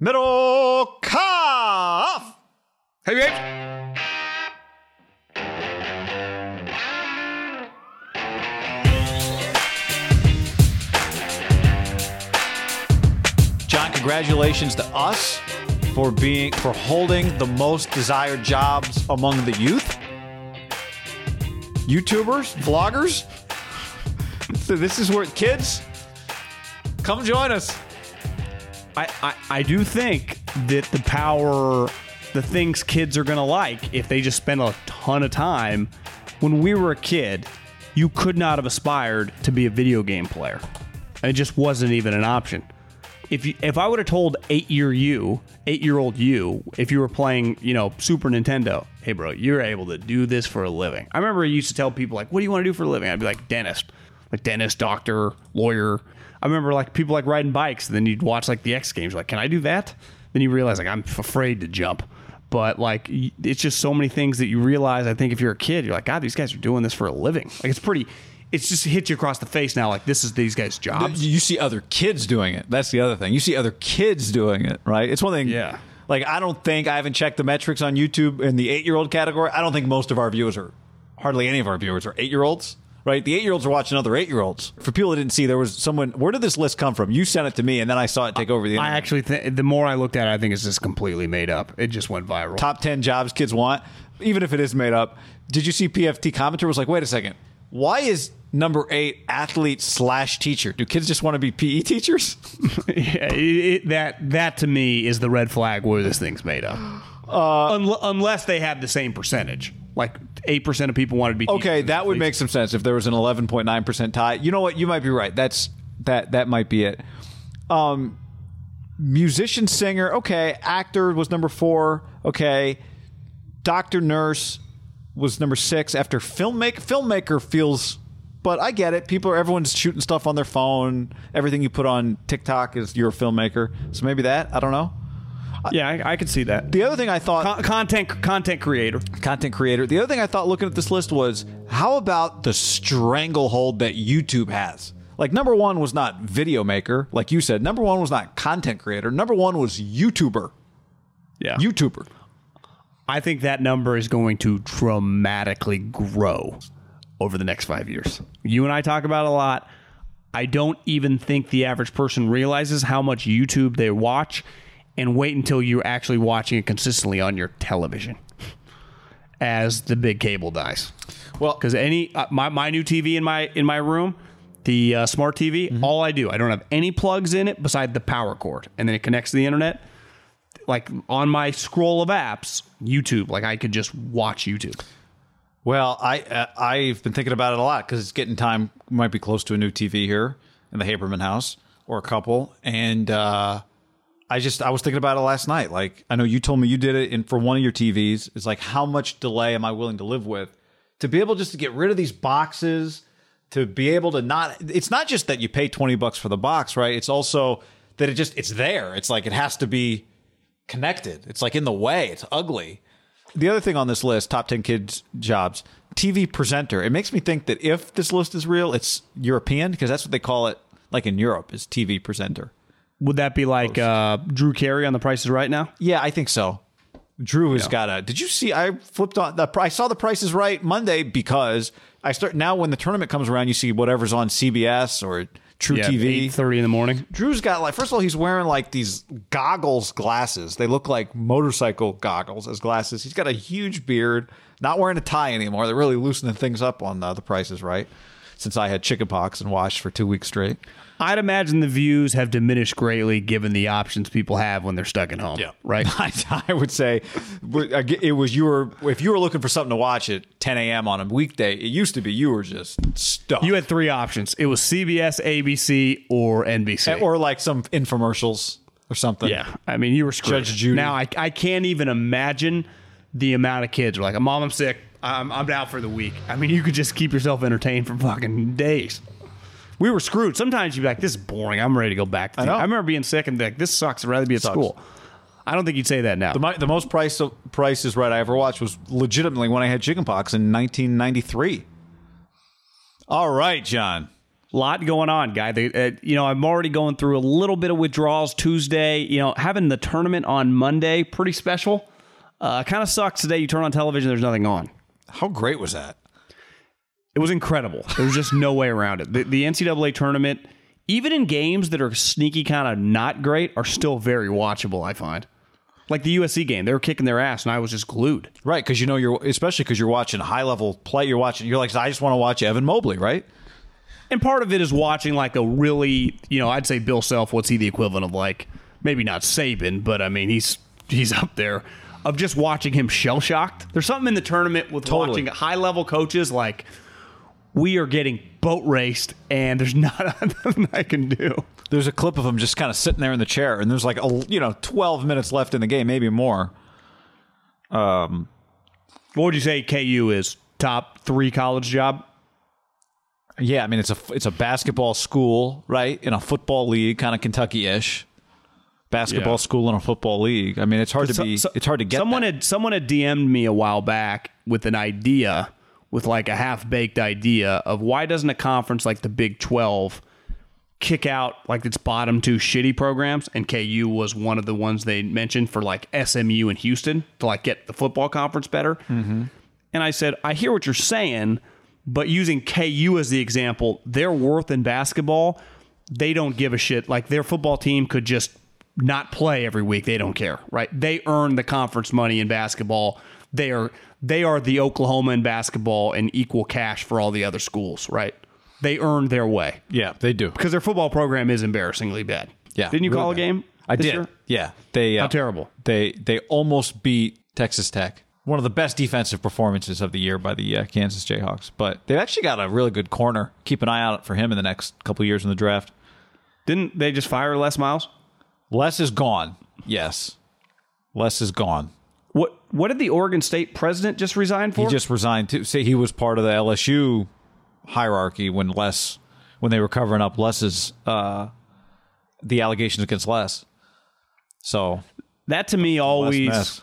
Middlekauff. Hey, babe. John, congratulations to us for being for holding the most desired jobs among the youth. YouTubers, vloggers. So this is where kids come join us. I, I, do think that the power, the things kids are going to like if they just spend a ton of time. When we were a kid, you could not have aspired to be a video game player. It just wasn't even an option. If you, if I would have told eight year you, eight year old you, if you were playing, you know, Super Nintendo, hey bro, you're able to do this for a living. I remember I used to tell people like, what do you want to do for a living? I'd be like dentist, like dentist, doctor, lawyer. I remember like people like riding bikes. And then you'd watch like the X Games. Like, can I do that? Then you realize like I'm afraid to jump. But like it's just so many things that you realize. I think if you're a kid, you're like, God, these guys are doing this for a living. Like it's pretty. It's just hit you across the face now. Like this is these guys' jobs. You see other kids doing it. That's the other thing. You see other kids doing it, right? It's one thing. Yeah. Like I don't think I haven't checked the metrics on YouTube in the eight-year-old category. I don't think most of our viewers are, hardly any of our viewers are eight-year-olds, right? The eight-year-olds are watching other eight-year-olds. For people that didn't see, there was someone. Where did this list come from? You sent it to me, and then I saw it take over the I actually think the more I looked at it, I think it's just completely made up. It just went viral. top 10 jobs kids want, even if it is made up. Did you see PFT commenter was like, wait a second, why is number eight athlete slash teacher? Do kids just want to be PE teachers? Yeah, it, it- that that to me is the red flag where this thing's made up. Uh, Unle- unless they have the same percentage, like eight percent of people wanted to be. Okay, that would make some sense if there was an 11.9% tie. You know what? You might be right. That's that that might be it. Um musician singer, okay, actor was number 4, okay. Doctor nurse was number 6 after filmmaker filmmaker feels but I get it. People are everyone's shooting stuff on their phone. Everything you put on TikTok is you're a filmmaker. So maybe that, I don't know. Yeah, I, I could see that. The other thing I thought Con- content content creator. content creator. The other thing I thought looking at this list was how about the stranglehold that YouTube has? Like number one was not video maker, like you said. Number one was not content creator. Number one was YouTuber. Yeah, YouTuber. I think that number is going to dramatically grow over the next five years. You and I talk about it a lot. I don't even think the average person realizes how much YouTube they watch and wait until you're actually watching it consistently on your television as the big cable dies. Well, Because any uh, my, my new TV in my in my room, the uh, smart TV, all I do, I don't have any plugs in it beside the power cord, and then it connects to the internet. Like on my scroll of apps, YouTube, like I could just watch YouTube. well, I uh, I've been thinking about it a lot because it's getting time. Might be close to a new TV here in the Haberman house or a couple, and uh, I just I was thinking about it last night. Like I know you told me you did it in for one of your TVs. It's like how much delay am I willing to live with to be able just to get rid of these boxes, to be able to not. It's not just that you pay twenty bucks for the box, right? It's also that it just it's there. It's like it has to be connected. It's like in the way. It's ugly. The other thing on this list, top 10 kids jobs, TV presenter. It makes me think that if this list is real, it's European because that's what they call it like in Europe is TV presenter. Would that be like uh, Drew Carey on The Price is Right now? Yeah, I think so. Drew has got a. Did you see? I flipped on the. I saw the Price is Right Monday because I start now. When the tournament comes around, you see whatever's on CBS or truTV. eight thirty in the morning. Drew's got like first of all he's wearing like these goggles glasses. They look like motorcycle goggles as glasses. He's got a huge beard. Not wearing a tie anymore. They're really loosening things up on uh, the prices right. Since I had chickenpox and washed for two weeks straight. I'd imagine the views have diminished greatly given the options people have when they're stuck at home. Yeah. Right. I, I would say it was you were if you were looking for something to watch at 10 a.m. on a weekday. It used to be you were just stuck. You had three options. It was CBS, ABC, or NBC. or like some infomercials or something. yeah. I mean, you were screwed. Judge Judy. Now, I, I can't even imagine the amount of kids who are like, Mom, I'm sick. I'm, I'm down for the week. I mean, you could just keep yourself entertained for fucking days. We were screwed. Sometimes you'd be like, this is boring. I'm ready to go back. To I know. I remember being sick and be like, this sucks. I'd rather be at Sucks. school. I don't think you'd say that now. The, the most price price is right I ever watched was legitimately when I had chickenpox in 1993. All right, John. lot going on, guy. They, uh, you know, I'm already going through a little bit of withdrawals Tuesday. You know, having the tournament on Monday, pretty special. Uh, kind of sucks today. You turn on television, there's nothing on. How great was that? It was incredible. There was just no way around it. The, the NCAA tournament, even in games that are sneaky, kind of not great, are still very watchable. I find, like the USC game, they were kicking their ass, and I was just glued. Right, because you know you're especially because you're watching high level play. You're watching. You're like, I just want to watch Evan Mobley, right? And part of it is watching like a really, you know, I'd say Bill Self. What's he the equivalent of like? Maybe not Saban, but I mean he's he's up there. Of just watching him shell shocked. There's something in the tournament with Totally. watching high level coaches like we are getting boat raced, and there's not nothing I can do. There's a clip of him just kind of sitting there in the chair, and there's like a you know 12 minutes left in the game, maybe more. Um what would you say KU is top three college job? Yeah, I mean it's a it's a basketball school, right? In a football league, kind of Kentucky-ish. Basketball Yeah. school in a football league. I mean, it's hard to So- be. so- it's hard to get. Someone that. had someone had DM'd me a while back with an idea, with like a half baked idea of why doesn't a conference like the Big Twelve kick out like its bottom two shitty programs? And KU was one of the ones they mentioned for like SMU and Houston to like get the football conference better. Mm-hmm. And I said, I hear what you're saying, but using KU as the example, their worth in basketball, they don't give a shit. Like their football team could just not play every week. They don't care, right? They earn the conference money in basketball. They are they are the Oklahoma in basketball and equal cash for all the other schools, right? They earn their way Yeah, they do. because their football program is embarrassingly bad. Yeah, didn't you really call bad. a game? I this did. year? Yeah, they. Uh, How terrible. They they almost beat Texas Tech. One of the best defensive performances of the year by the uh, Kansas Jayhawks. But they've actually got a really good corner. Keep an eye out for him in the next couple years in the draft. Didn't they just fire Les Miles? Les is gone. Yes, Les is gone. What did the Oregon State president just resign for? He just resigned to say he was part of the LSU hierarchy when Les when they were covering up Les's uh, the allegations against Les. So that to me always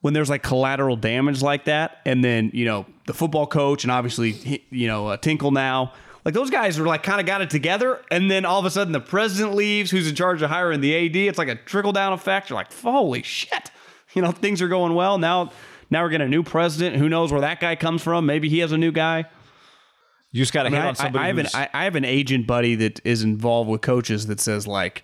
when there's like collateral damage like that and then you know the football coach and obviously you know uh, tinkle now like those guys are like kind of got it together and then all of a sudden the president leaves who's in charge of hiring the ad it's like a trickle down effect you're like holy shit you know things are going well now now we're getting a new president who knows where that guy comes from maybe he has a new guy you just got to I, mean, I- on somebody. I have an I, I have an agent buddy that is involved with coaches that says like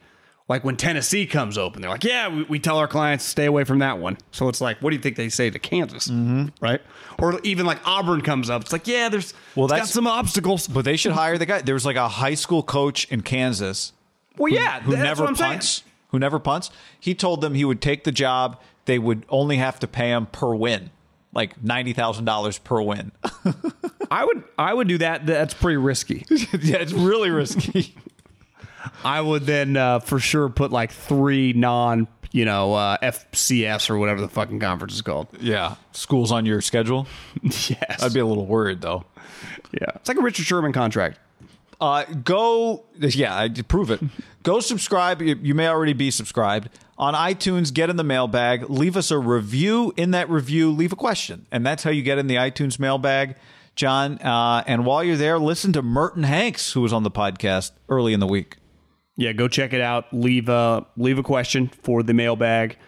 like when Tennessee comes open, they're like, yeah, we, we tell our clients stay away from that one. So it's like, what do you think they say to Kansas, Mm-hmm. right? Or even like Auburn comes up, it's like, yeah, there's Well, that's- some obstacles. But they should hire the guy. There was like a high school coach in Kansas Well, yeah, who never I'm saying. punts. Who never punts. He told them he would take the job. They would only have to pay him per win, like ninety thousand dollars per win. I would I would do that. That's pretty risky. yeah, it's really risky. I would then uh, for sure put like three non, you know, uh, FCS or whatever the fucking conference is called. yeah, schools on your schedule. yes, I'd be a little worried though. yeah. It's like a Richard Sherman contract. Uh, go, yeah, I prove it. Go subscribe. You, you may already be subscribed on iTunes. Get in the mailbag. Leave us a review. In that review, leave a question, and that's how you get in the iTunes mailbag, John. Uh, and while you're there, listen to Merton Hanks, who was on the podcast early in the week. Yeah, go check it out. Leave a leave a question for the mailbag,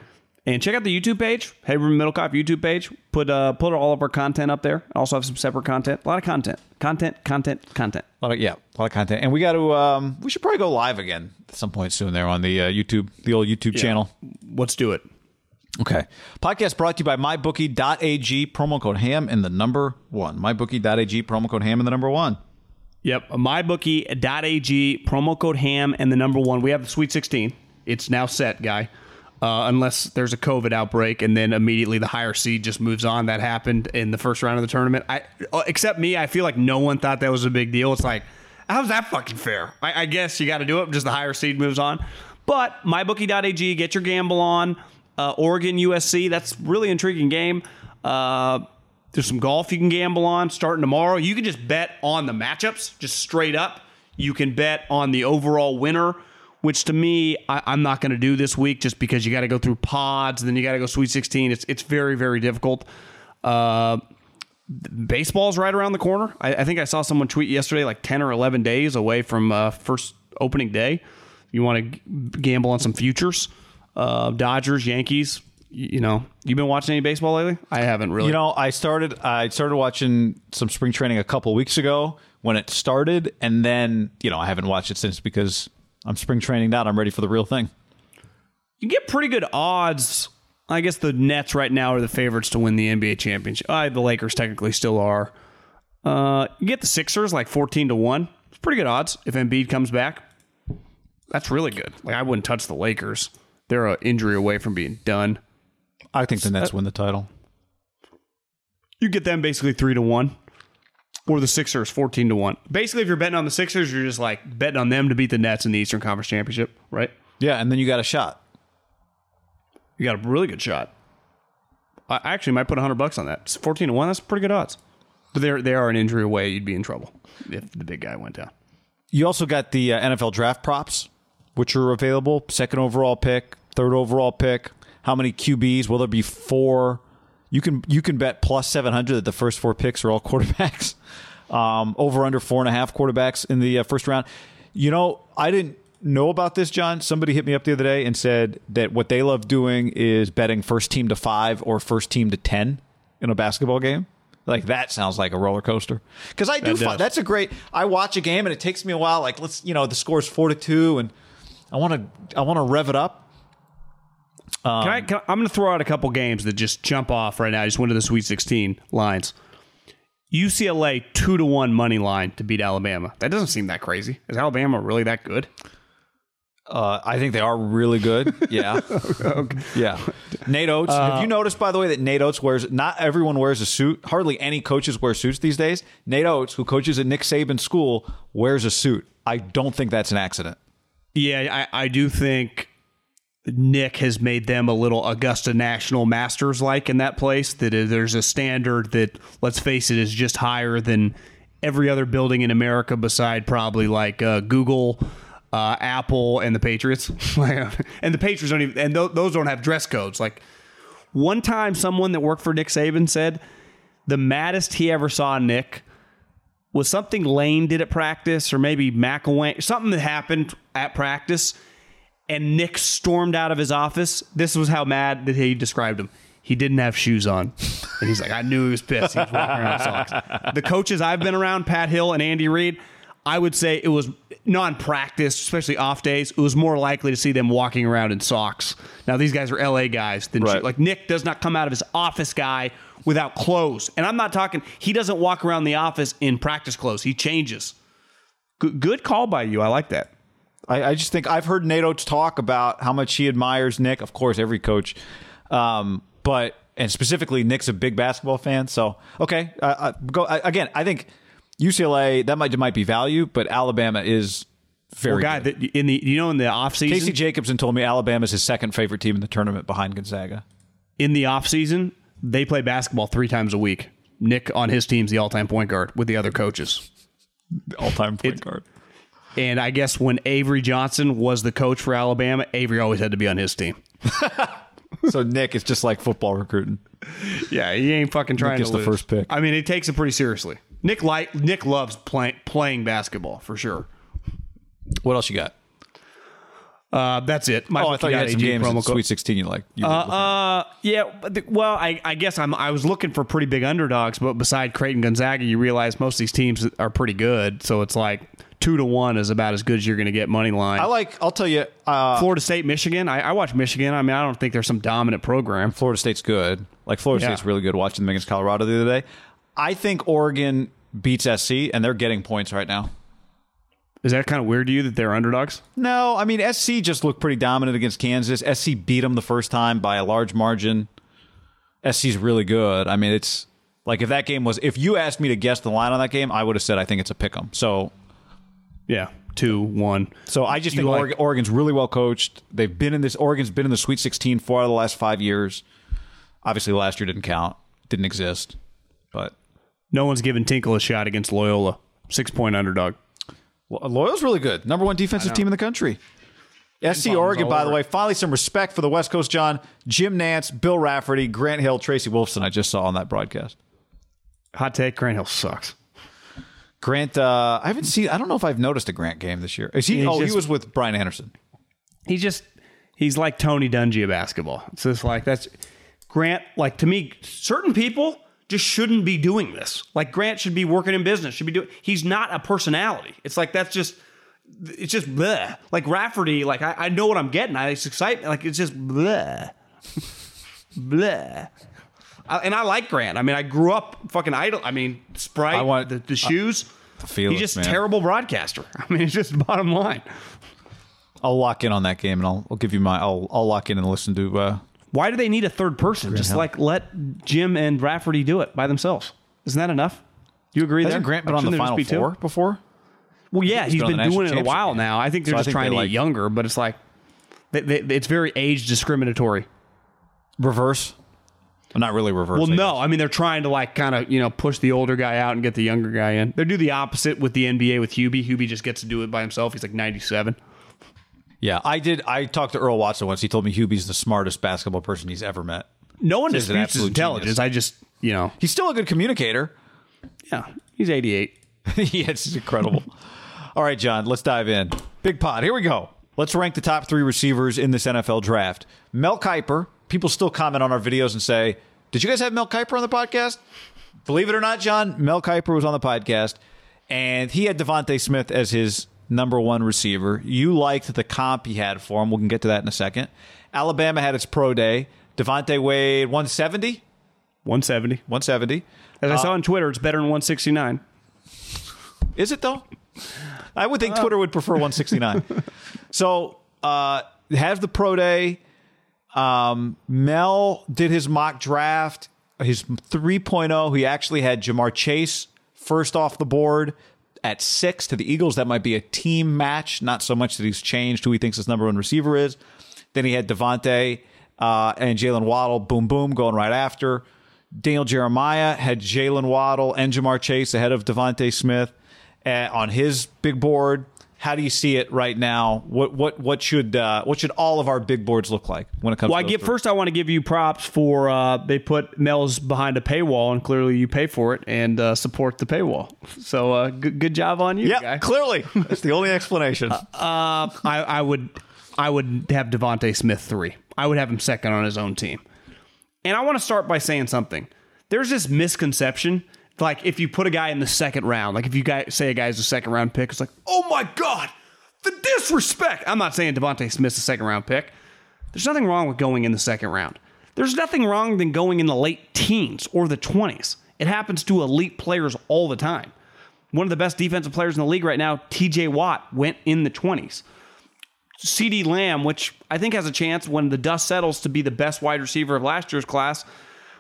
and check out the YouTube page, Haberman Middlekauff YouTube page. Put uh put all of our content up there. Also have some separate content. A lot of content, content, content, content. A lot of, yeah, a lot of content, and we got to. Um, we should probably go live again at some point soon there on the uh, YouTube, the old YouTube channel. Let's do it. Okay. Podcast brought to you by mybookie.ag, promo code ham and the number one. Mybookie.ag, promo code ham and the number one. Yep, mybookie.ag promo code ham and the number one. We have the Sweet 16. It's now set, guy. Uh, unless there's a COVID outbreak and then immediately the higher seed just moves on. That happened in the first round of the tournament. I, uh, except me, I feel like no one thought that was a big deal. It's like, how's that fucking fair? I, I guess you got to do it. Just the higher seed moves on. But mybookie.ag, get your gamble on. Uh, Oregon USC, that's really intriguing game. Uh, there's some golf you can gamble on starting tomorrow. You can just bet on the matchups, just straight up. You can bet on the overall winner, which to me, I, I'm not going to do this week just because you got to go through pods and then you got to go Sweet 16. It's it's very very difficult. Uh, baseball's right around the corner. I, I think I saw someone tweet yesterday, like ten or eleven days away from uh, first opening day. You want to gamble on some futures? Uh, Dodgers, Yankees. y- You know, you been watching any baseball lately? I haven't really. You know, I started I started watching some spring training a couple weeks ago when it started, and then you know I haven't watched it since because I'm spring training and I'm ready for the real thing. you get pretty good odds. I guess the Nets right now are the favorites to win the NBA championship. Uh, the Lakers technically still are. Uh, you get the Sixers like fourteen to one. It's pretty good odds if Embiid comes back. That's really good. Like I wouldn't touch the Lakers. They're an injury away from being done. I think the Nets win the title. You get them basically three to one, or the Sixers fourteen to one. Basically, if you're betting on the Sixers, you're just like betting on them to beat the Nets in the Eastern Conference Championship, right? Yeah, and then you got a shot. You got a really good shot. I actually might put hundred bucks on that. It's fourteen to one. That's pretty good odds. But they they are an injury away. You'd be in trouble if the big guy went down. You also got the uh, NFL draft props, which are available. Second overall pick, third overall pick. How many QBs? Will there be four? You can you can bet plus seven hundred that the first four picks are all quarterbacks. Um, over under four and a half quarterbacks in the uh, first round. You know, I didn't know about this, John. Somebody hit me up the other day and said that what they love doing is betting first team to five or first team to ten in a basketball game. Like that sounds like a roller coaster. Because I do. That Find, that's a great. I watch a game and it takes me a while. Like let's you know the score's four to two and I want to I want to rev it up. Can I, can I, I'm going to throw out a couple games that just jump off right now. I just went to the Sweet 16 lines. UCLA two to one money line to beat Alabama. That doesn't seem that crazy. Is Alabama really that good? Uh, I think they are really good. Yeah. Yeah. Nate Oats. Have you noticed, by the way, that Nate Oats wears, not everyone wears a suit. Hardly any coaches wear suits these days. Nate Oats, who coaches at Nick Saban school, wears a suit. I don't think that's an accident. Yeah, I, I do think Nick has made them a little Augusta National Masters like in that place. That there's a standard that, let's face it, is just higher than every other building in America beside probably like uh, Google, uh, Apple, and the Patriots. and the Patriots don't even, and th- those don't have dress codes. Like one time, someone that worked for Nick Saban said the maddest he ever saw Nick was something Lane did at practice, or maybe McElwain, something that happened at practice, and Nick stormed out of his office. This was how mad that he described him. He didn't have shoes on, and he's like, I knew he was pissed. He was walking around in socks. The coaches I've been around, Pat Hill and Andy Reid, I would say it was non-practice, especially off days. It was more likely to see them walking around in socks. Now these guys are LA guys. Than Right. like Nick does not come out of his office guy without clothes, and I'm not talking. He doesn't walk around the office in practice clothes. He changes. Good, good call by you. I like that. I, I just think I've heard Nate Oats talk about how much he admires Nick. Of course, every coach, um, but and specifically Nick's a big basketball fan. So okay, uh, uh, go uh, again. I think UCLA that might might be value, but Alabama is very Well, guy, good. that in the you know in the off Casey Jacobsen told me Alabama's his second favorite team in the tournament behind Gonzaga. in the off season, they play basketball three times a week. Nick on his team's the all time point guard with the other coaches. All time point guard. And I guess when Avery Johnson was the coach for Alabama, Avery always had to be on his team. So Nick is just like football recruiting. Yeah, he ain't fucking trying gets to the lose. first pick. I mean, he takes it pretty seriously. Nick like Nick loves play, playing basketball for sure. What else you got? Uh, that's it. My Oh, I thought you had some AG games in promo code. Sweet Sixteen you like. You Uh, yeah. Well, I, I guess I'm. I was looking for pretty big underdogs, but beside Creighton Gonzaga, you realize most of these teams are pretty good. So it's like two to one is about as good as you're going to get money line. I like. I'll tell you. Uh, Florida State, Michigan. I, I watch Michigan. I mean, I don't think there's some dominant program. Florida State's good. Like Florida Yeah. State's really good. Watching them against Colorado the other day. I think Oregon beats SC, and they're getting points right now. Is that kind of weird to you that they're underdogs? No, I mean SC just looked pretty dominant against Kansas. SC beat them the first time by a large margin. SC's really good. I mean, it's like if that game was if you asked me to guess the line on that game, I would have said I think it's a pick 'em. So Yeah, two one. so I just You think like- Oregon, Oregon's really well coached. They've been in this Oregon's been in the Sweet 16 four out of the last 5 years. Obviously last year didn't count. Didn't exist. But No one's given Tinkle a shot against Loyola. Six point underdog. Well, Loyola's really good. Number one defensive team in the country. SC Oregon, by the way, finally some respect for the West Coast, John. Jim Nantz, Bill Rafferty, Grant Hill, Tracy Wolfson, I just saw on that broadcast. Hot take: Grant Hill sucks. Grant, uh, I haven't seen. I don't know if I've noticed a Grant game this year. Is he? He's oh, just- he was with Brian Anderson. He's just he's like Tony Dungy of basketball. It's just like that's Grant. Like to me, certain people just shouldn't be doing this. Like Grant should be working in business. Should be doing. He's not a personality. It's like that's just. It's just bleh. Like Rafferty. Like I, I know what I'm getting. I it's excitement. Like it's just bleh, bleh. I, and I like Grant. I mean, I grew up fucking idol. I mean, Sprite, I want- the, the shoes. feel He's just man. terrible broadcaster. I mean, it's just bottom line. I'll lock in on that game, and I'll, I'll give you my. I'll, I'll lock in and listen to. Uh, Why do they need a third person? Just Hill. like let Jim and Rafferty do it by themselves. Isn't that enough? You agree hasn't there? Grant been Like, on the Final just be two? Four before? Well, yeah, he's been been doing it a while game. now. I think they're So just think trying to like- get younger, but it's like they, they, it's very age discriminatory. Reverse. Well, not really reverse. Well, I no, I mean they're trying to like kind of you know push the older guy out and get the younger guy in. They do the opposite with the NBA with Hubie. Hubie just gets to do it by himself. He's like ninety seven. Yeah, I did. I talked to Earl Watson once. He told me Hubie's the smartest basketball person he's ever met. No one He's an disputes his absolute intelligence. genius. I just you know He's still a good communicator. yeah he's eighty eight. yeah, it's incredible. All right, John, let's dive in. Big pot. Here we go. Let's rank the top three receivers in this NFL draft. Mel Kiper. People still comment on our videos and say, "Did you guys have Mel Kiper on the podcast?" Believe it or not, John, Mel Kiper was on the podcast, and he had DeVonta Smith as his number one receiver. You liked the comp he had for him. We can get to that in a second. Alabama had its pro day. DeVonta weighed 170. One seventy. 170. As I saw on Twitter, it's better than one sixty nine. Is it though? I would think Twitter would prefer 169. so uh, have the pro day. Um, Mel did his mock draft, his 3.0. He actually had Ja'Marr Chase first off the board at six to the Eagles. That might be a team match, not so much that he's changed who he thinks his number one receiver is. Then he had DeVonta uh, and Jaylen Waddle, boom, boom, going right after. Daniel Jeremiah had Jaylen Waddle and Ja'Marr Chase ahead of DeVonta Smith uh, on his big board. How do you see it right now? What what what should uh, what should all of our big boards look like when it comes? Well, I to give three? first. I want to give you props for uh, they put Mel's behind a paywall, and clearly you pay for it and uh, support the paywall. So uh, good, good job on you, Yeah, clearly that's the only explanation. Uh, I, I would I would have DeVonta Smith three. I would have him second on his own team. And I want to start by saying something. There's this misconception, like if you put a guy in the second round, like if you say a guy's a second round pick, it's like, oh my god, the disrespect. I'm not saying DeVonta Smith's a second round pick. There's nothing wrong with going in the second round. There's nothing wrong than going in the late teens or the 20s. It happens to elite players all the time. One of the best defensive players in the league right now, TJ Watt, went in the 20s. CeeDee Lamb, which I think has a chance when the dust settles to be the best wide receiver of last year's class,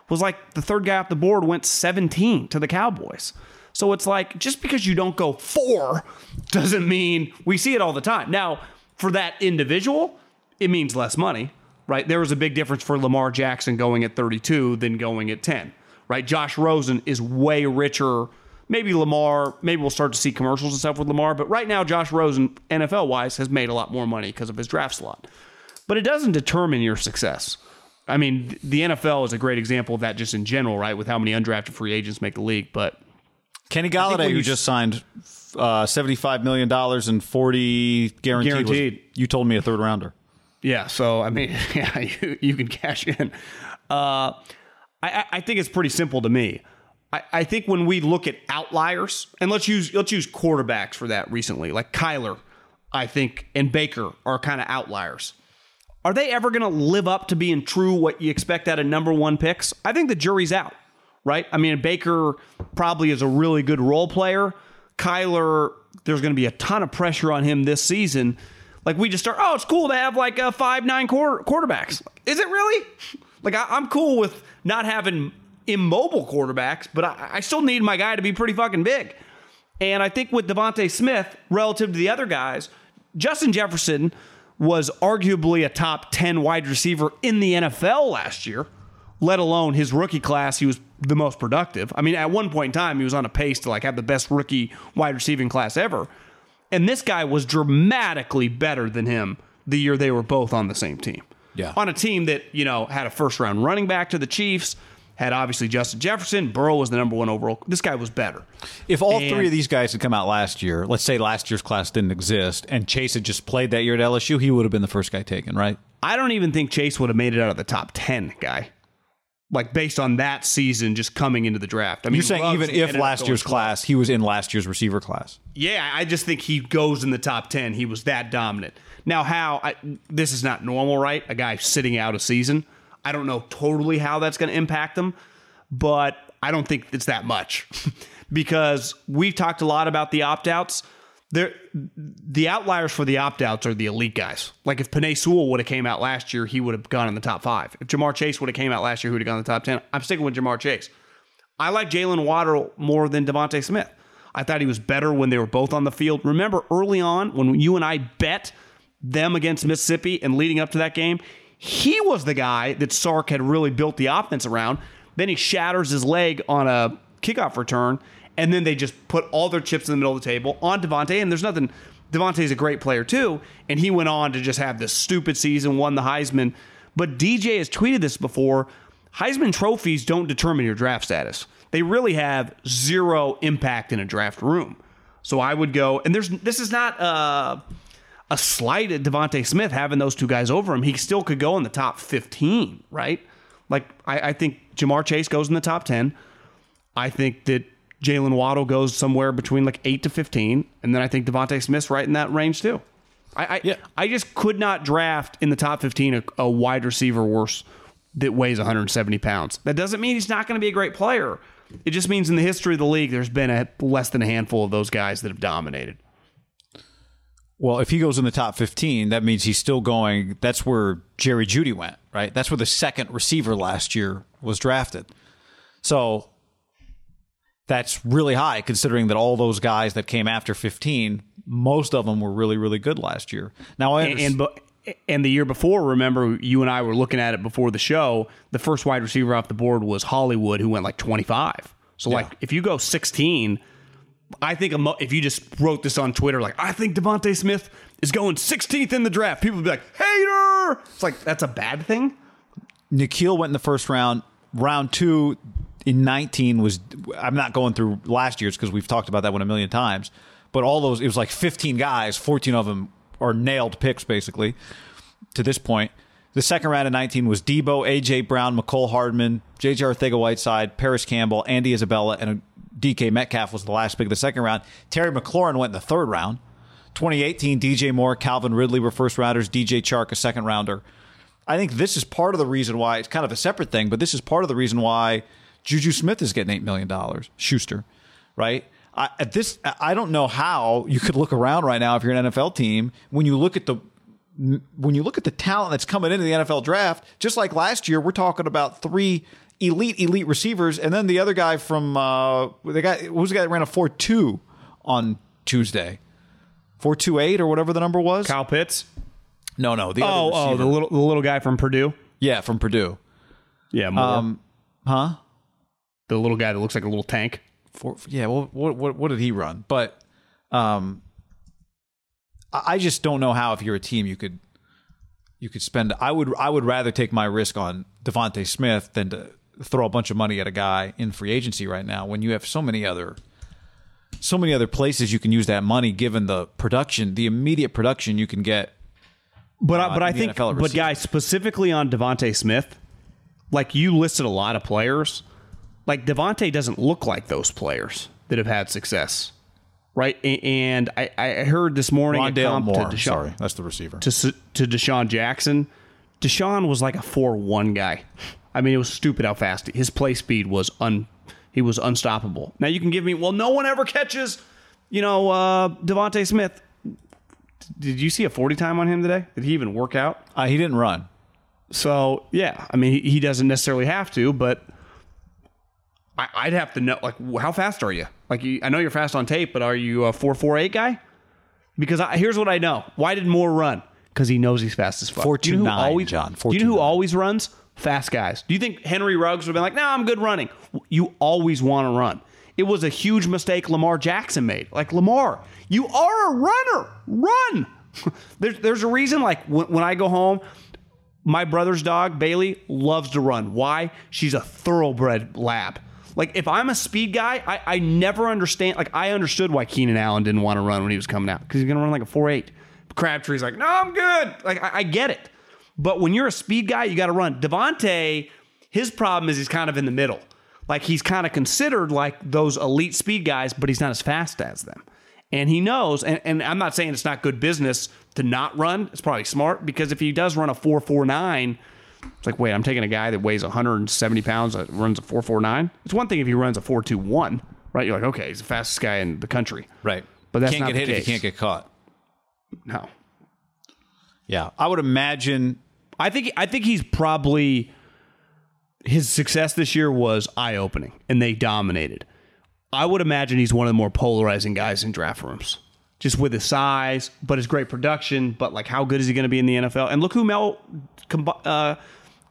was like the third guy off the board, went 17 to the Cowboys. So it's like just because you don't go four doesn't mean we see it all the time. Now, for that individual, it means less money, right? There was a big difference for Lamar Jackson going at 32 than going at 10, right? Josh Rosen is way richer. Maybe Lamar, maybe we'll start to see commercials and stuff with Lamar, but right now, Josh Rosen, NFL wise, has made a lot more money because of his draft slot. But it doesn't determine your success. I mean, the NFL is a great example of that just in general, right? With how many undrafted free agents make the league. But Kenny Golladay, who just signed uh, seventy-five million dollars and forty guaranteed. was- you told me a third rounder. Yeah, so I mean, yeah, you, you can cash in. Uh, I, I- I think it's pretty simple to me. I, I think when we look at outliers, and let's use let's use quarterbacks for that recently, like Kyler, I think, and Baker are kind of outliers. Are they ever going to live up to being true what you expect out of number one picks? I think the jury's out, right? I mean, Baker probably is a really good role player. Kyler, there's going to be a ton of pressure on him this season. Like we just start, oh, it's cool to have like a five nine quarter, quarterbacks. Is it really? Like I, I'm cool with not having immobile quarterbacks, but I, I still need my guy to be pretty fucking big. And I think with DeVonta Smith, relative to the other guys, Justin Jefferson was arguably a top 10 wide receiver in the NFL last year, let alone his rookie class. He was the most productive. I mean, at one point in time, he was on a pace to like have the best rookie wide receiving class ever. And this guy was dramatically better than him the year they were both on the same team. Yeah. On a team that, you know, had a first round running back to the Chiefs, had obviously Justin Jefferson. Burrow was the number one overall. This guy was better. If all And- three of these guys had come out last year, let's say last year's class didn't exist, and Chase had just played that year at LSU, he would have been the first guy taken, right? I don't even think Chase would have made it out of the top 10 guy. Like based on that season just coming into the draft. I mean, You're saying even if last year's 12. class, he was in last year's receiver class. Yeah, I just think he goes in the top 10. He was that dominant. Now, how I, this is not normal, right? A guy sitting out a season. I don't know totally how that's going to impact them, but I don't think it's that much because we've talked a lot about the opt outs. There, the outliers for the opt outs are the elite guys. Like if Penei Sewell would have came out last year, he would have gone in the top five. If Ja'Marr Chase would have came out last year, he would have gone in the top 10. I'm sticking with Ja'Marr Chase. I like Jaylen Waddle more than DeVonta Smith. I thought he was better when they were both on the field. Remember early on when you and I bet them against Mississippi and leading up to that game, he was the guy that Sark had really built the offense around. Then he shatters his leg on a kickoff return, and then they just put all their chips in the middle of the table on DeVonta. And there's nothing. DeVonta's a great player too, and he went on to just have this stupid season, won the Heisman. But DJ has tweeted this before. Heisman trophies don't determine your draft status. They really have zero impact in a draft room. So I would go, and there's this is not uh, a slight at DeVonta Smith having those two guys over him. He still could go in the top 15, right? Like I, I think Ja'Marr Chase goes in the top 10. I think that Jaylen Waddle goes somewhere between like eight to 15, and then I think DeVonta Smith's right in that range too. I I, Yeah. I just could not draft in the top 15 a, a wide receiver worse that weighs 170 pounds. That doesn't mean he's not going to be a great player. It just means in the history of the league, there's been a less than a handful of those guys that have dominated. Well, if he goes in the top 15, that means he's still going. That's where Jerry Jeudy went, right? That's where the second receiver last year was drafted. So that's really high considering that all those guys that came after 15, most of them were really, really good last year. Now, I And, and understand- and the year before, remember you and I were looking at it before the show. The first wide receiver off the board was Hollywood, who went like 25. So like if you go 16, I think if you just wrote this on Twitter, like I think DeVonta Smith is going 16th in the draft, people would be like hater. It's like that's a bad thing. N'Keal went in the first round. Round two in 19 was, I'm not going through last year's because we've talked about that one a million times, but all those, it was like 15 guys, 14 of them are nailed picks basically to this point. The second round of 19 was Deebo, A.J. Brown, Mecole Hardman, J.J. Ortega Whiteside, Parris Campbell, Andy Isabella, and DK Metcalf was the last pick of the second round. Terry McLaurin went in the third round. 2018, DJ Moore, Calvin Ridley were first rounders, DJ Chark, a second rounder. I think this is part of the reason why it's kind of a separate thing, but this is part of the reason why Juju Smith is getting eight million dollars. Schuster, right? I, at this, I don't know how you could look around right now if you're an NFL team when you look at the when you look at the talent that's coming into the NFL draft. Just like last year, we're talking about three elite elite receivers, and then the other guy from uh, the guy what was the guy that ran a four two on Tuesday, four two eight or whatever the number was. Kyle Pitts. No, no, the Oh, other oh, the little the little guy from Purdue. yeah from Purdue. Yeah, Moore. Um, huh? the little guy that looks like a little tank. Yeah, well, what, what what did he run? But um, I I just don't know how if you're a team you could you could spend. I would I would rather take my risk on DeVonta Smith than to throw a bunch of money at a guy in free agency right now when you have so many other so many other places you can use that money given the production, the immediate production you can get. But I, uh, but I think, but guys, specifically on DeVonta Smith, like you listed a lot of players. Like DeVonta doesn't look like those players that have had success, right? And I, I heard this morning a Rondale Moore, to DeSean, sorry, that's the receiver. to to DeSean Jackson. DeSean was like a four one guy. I mean, it was stupid how fast his play speed was. Un he was unstoppable. Now you can give me well, no one ever catches, you know, uh, DeVonta Smith. Did you see a forty time on him today? Did he even work out? Uh, he didn't run. So yeah, I mean, he, he doesn't necessarily have to, but I, I'd have to know. Like, how fast are you? Like, you, I know you're fast on tape, but are you a four four eight guy? Because I, here's what I know: Why did Moore run? Because he knows he's fast as fuck. Do you know 4.29, always- John, Do you know who 4.29. always runs? Fast guys. Do you think Henry Ruggs would have been like, "No, I'm good running"? You always want to run. It was a huge mistake Lamar Jackson made. Like Lamar, you are a runner. Run. there's there's a reason. Like when, when I go home, My brother's dog, Bailey, loves to run. Why? She's a thoroughbred lab. Like, if I'm a speed guy, I, I never understand. Like, I understood why Keenan Allen didn't want to run when he was coming out because he's going to run like a 4 8. Crabtree's like, no, I'm good. Like, I, I get it. But when you're a speed guy, you got to run. DeVonta, his problem is he's kind of in the middle. Like, he's kind of considered like those elite speed guys, but he's not as fast as them. And he knows, and, and I'm not saying it's not good business to not run. It's probably smart because if he does run a 449, it's like, wait, I'm taking a guy that weighs 170 pounds that runs a 449. It's one thing if he runs a 421, right? You're like, okay, he's the fastest guy in the country. Right. But that's can't not get hit if case. you can't get caught. No. Yeah. I would imagine I think I think he's probably his success this year was eye opening and they dominated. I would imagine he's one of the more polarizing guys in draft rooms. Just with his size, but his great production, but like how good is he going to be in the NFL? And look who Mel uh,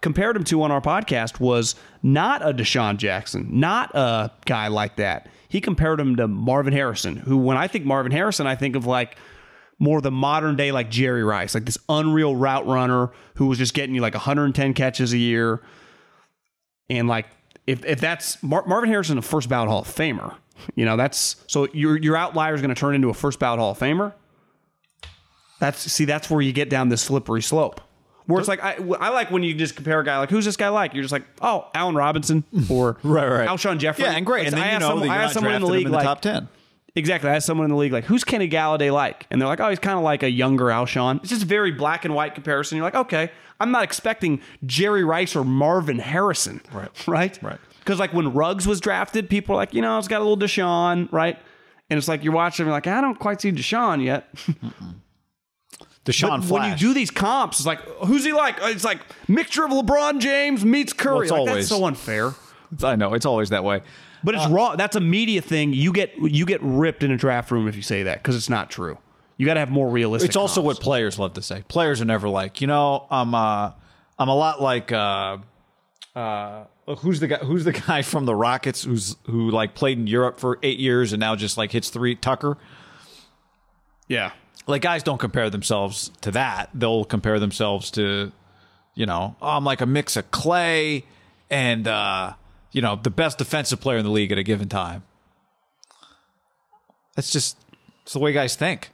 compared him to on our podcast was not a DeSean Jackson, not a guy like that. He compared him to Marvin Harrison, who when I think Marvin Harrison, I think of like more the modern day like Jerry Rice, like this unreal route runner who was just getting you like 110 catches a year. And like if if that's Mar- Marvin Harrison, a first ballot Hall of Famer, you know that's so your your outlier is going to turn into a first ballot Hall of Famer. That's see that's where you get down this slippery slope. Where it's like I, I like when you just compare a guy like who's this guy like you're just like oh Allen Robinson or Right, right. Alshon Jeffery Yeah, and great. And I then you asked know someone, I you're asked not someone in the league in the like top 10. Exactly. I asked someone in the league, like, who's Kenny Golladay like? And they're like, oh, he's kind of like a younger Alshon. It's just a very black and white comparison. You're like, okay, I'm not expecting Jerry Rice or Marvin Harrison. Right. Right? Right. Because, like, when Ruggs was drafted, people are like, you know, it's got a little DeSean, right? And it's like you're watching, you're like, I don't quite see DeSean yet. DeSean But Flash. when you do these comps, it's like, who's he like? Uh, it's like mixture of LeBron James meets Curry. Well, it's like, always- that's so unfair. I know it's always that way. But it's wrong. That's a media thing. You get you get ripped in a draft room if you say that because it's not true. You got to have more realistic. It's also comps. what players love to say. Players are never like, you know, I'm uh I'm a lot like uh uh who's the guy who's the guy from the Rockets who's who like played in Europe for 8 years and now just like hits 3 Tucker. yeah. Like guys don't compare themselves to that. They'll compare themselves to you know, oh, I'm like a mix of Clay and uh you know, the best defensive player in the league at a given time. That's just it's the way guys think.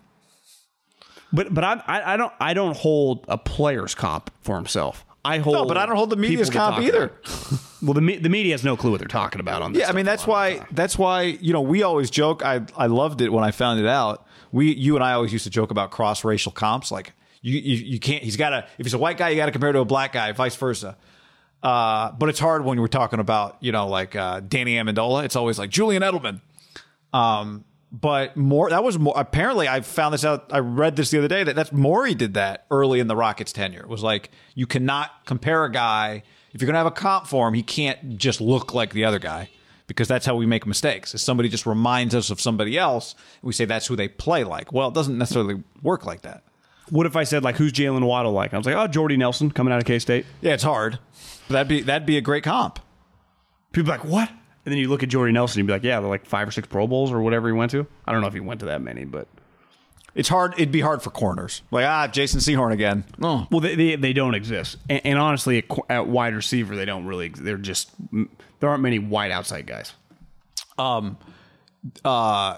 But but I, I don't I don't hold a player's comp for himself. I hold No, but I don't hold the media's comp either. well, the the media has no clue what they're talking about on this. Yeah, I mean that's a lot of the why that's why you know we always joke. I I loved it when I found it out. We you and I always used to joke about cross racial comps. Like you you, you can't. He's got to if he's a white guy, you got to compare to a black guy, vice versa. Uh, but it's hard when we're talking about you know like uh, Danny Amendola. It's always like Julian Edelman. Um, but more that was more apparently I found this out. I read this the other day that that's Morey did that early in the Rockets tenure. It was like you cannot compare a guy if you're gonna have a comp for him. He can't just look like the other guy because that's how we make mistakes. If somebody just reminds us of somebody else, we say that's who they play like. Well, it doesn't necessarily work like that. What if I said like who's Jaylen Waddle like? I was like, oh, Jordy Nelson coming out of K State. Yeah, it's hard. That'd be that'd be a great comp. People like what? And then you look at Jordy Nelson, you'd be like, yeah, they're like five or six Pro Bowls or whatever he went to. I don't know if he went to that many, but It's hard. It'd be hard for corners. Like ah, Jason Sehorn again. Oh, Well, they, they, they don't exist, and, and honestly, at, at wide receiver, they don't really. They're just there aren't many wide outside guys. um, uh,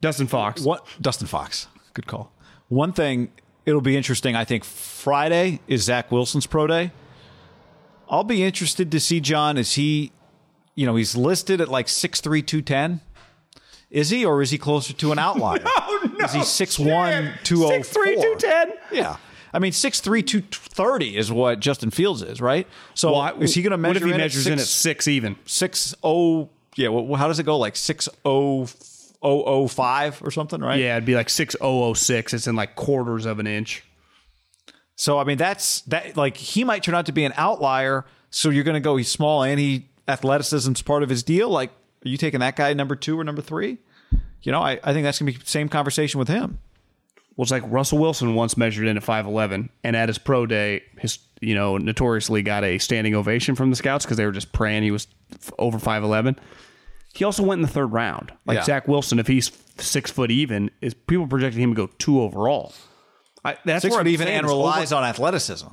Dustin Fox. What Dustin Fox? Good call. One thing it'll be interesting. I think Friday is Zach Wilson's pro day. I'll be interested to see John. Is he, you know, he's listed at like six three two ten. Is he, or is he closer to an outlier? Oh no! Is he 6'1", 204? Six three two ten. Yeah. I mean, six three two thirty is what Justin Fields is, right? So is he going to measure What if he in measures at in at six, six even? six oh? Yeah. Well, how does it go? Like six oh oh oh five or something, right? Yeah, it'd be like six oh oh six. It's in like quarters of an inch. So I mean, that's that. Like he might turn out to be an outlier. So you're going to go. He's small and he athleticism's part of his deal. Like, are you taking that guy number two or number three? You know, I, I think that's going to be the same conversation with him. Well, it's like Russell Wilson once measured in at five eleven, and at his pro day, his you know notoriously got a standing ovation from the scouts because they were just praying he was f- over five eleven. He also went in the third round. Like Yeah. Zach Wilson, if he's six foot even, is people projecting him to go two overall. I, that's Six where I'm even and this over- relies on athleticism.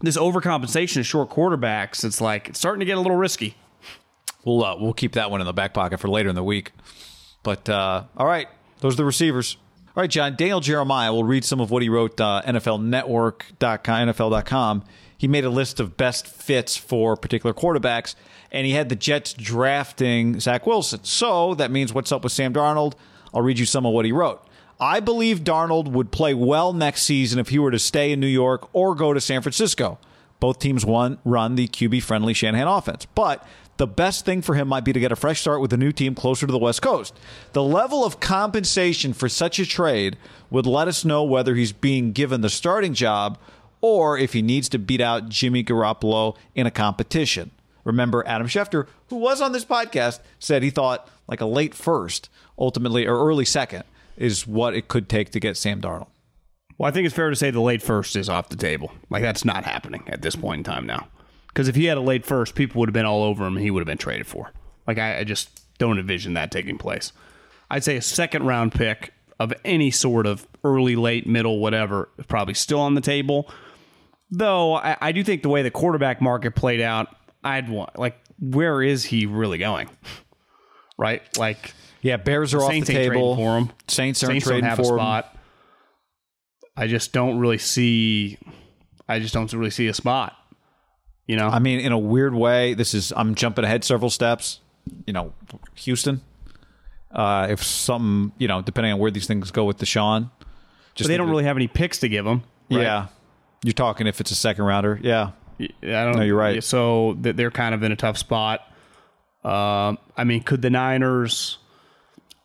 this overcompensation of short quarterbacks, it's like it's starting to get a little risky. We'll uh, we'll keep that one in the back pocket for later in the week. But uh, all right, those are the receivers. All right, John Daniel Jeremiah. We'll read some of what he wrote. Uh, NFLNetwork.com, NFL.com. He made a list of best fits for particular quarterbacks, and he had the Jets drafting Zach Wilson. So that means what's up with Sam Darnold? I'll read you some of what he wrote. I believe Darnold would play well next season if he were to stay in New York or go to San Francisco. Both teams won, run the QB friendly Shanahan offense. But the best thing for him might be to get a fresh start with a new team closer to the West Coast. The level of compensation for such a trade would let us know whether he's being given the starting job or if he needs to beat out Jimmy Garoppolo in a competition. Remember, Adam Schefter, who was on this podcast, said he thought like a late first, ultimately, or early second, is what it could take to get Sam Darnold. Well, I think it's fair to say the late first is off the table. Like that's not happening at this point in time now. Because if he had a late first, people would have been all over him and he would have been traded for. Like I, I just don't envision that taking place. I'd say a second round pick of any sort of early, late, middle, whatever, is probably still on the table. Though I, I do think the way the quarterback market played out, I'd want like where is he really going? right? Like Yeah, Bears are off the Saints ain't trading table. for him. Saints aren't Saints don't trading have a for him. spot. I just don't really see. I just don't really see a spot. You know, I mean, in a weird way, this is I'm jumping ahead several steps. You know, Houston. Uh, if some, you know, depending on where these things go with Deshaun, just but they don't really have any picks to give them. right? Yeah, you're talking if it's a second rounder. Yeah, I don't. No, you're right. So they're kind of in a tough spot. Um, I mean, could the Niners?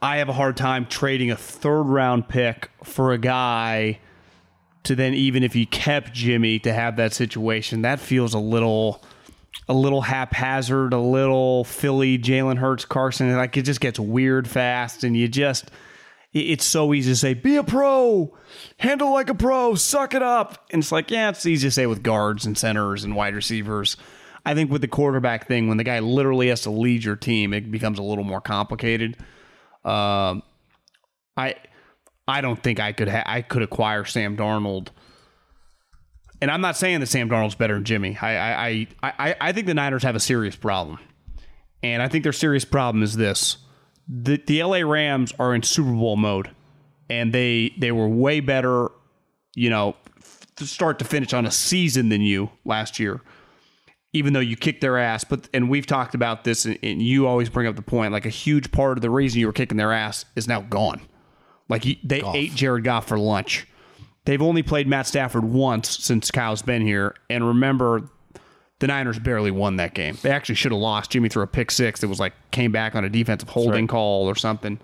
I have a hard time trading a third round pick for a guy to then even if you kept Jimmy to have that situation. That feels a little, a little haphazard, a little Philly, Jalen Hurts, Carson. Like it just gets weird fast, and you just. It's so easy to say, be a pro, handle like a pro, suck it up. And it's like, yeah, it's easy to say with guards and centers and wide receivers. I think with the quarterback thing, when the guy literally has to lead your team, it becomes a little more complicated. Um, I I don't think I could ha- I could acquire Sam Darnold. And I'm not saying that Sam Darnold's better than Jimmy. I I, I, I think the Niners have a serious problem. And I think their serious problem is this. The the LA Rams are in Super Bowl mode. And they they were way better, you know, to start to finish on a season than you last year even though you kicked their ass. But and we've talked about this, and, and you always bring up the point. Like a huge part of the reason you were kicking their ass is now gone. Like you, they ate Jared Goff for lunch. They've only played Matt Stafford once since Kyle's been here, and remember, the Niners barely won that game. They actually should have lost. Jimmy threw a pick six that was like came back on a defensive holding call or something.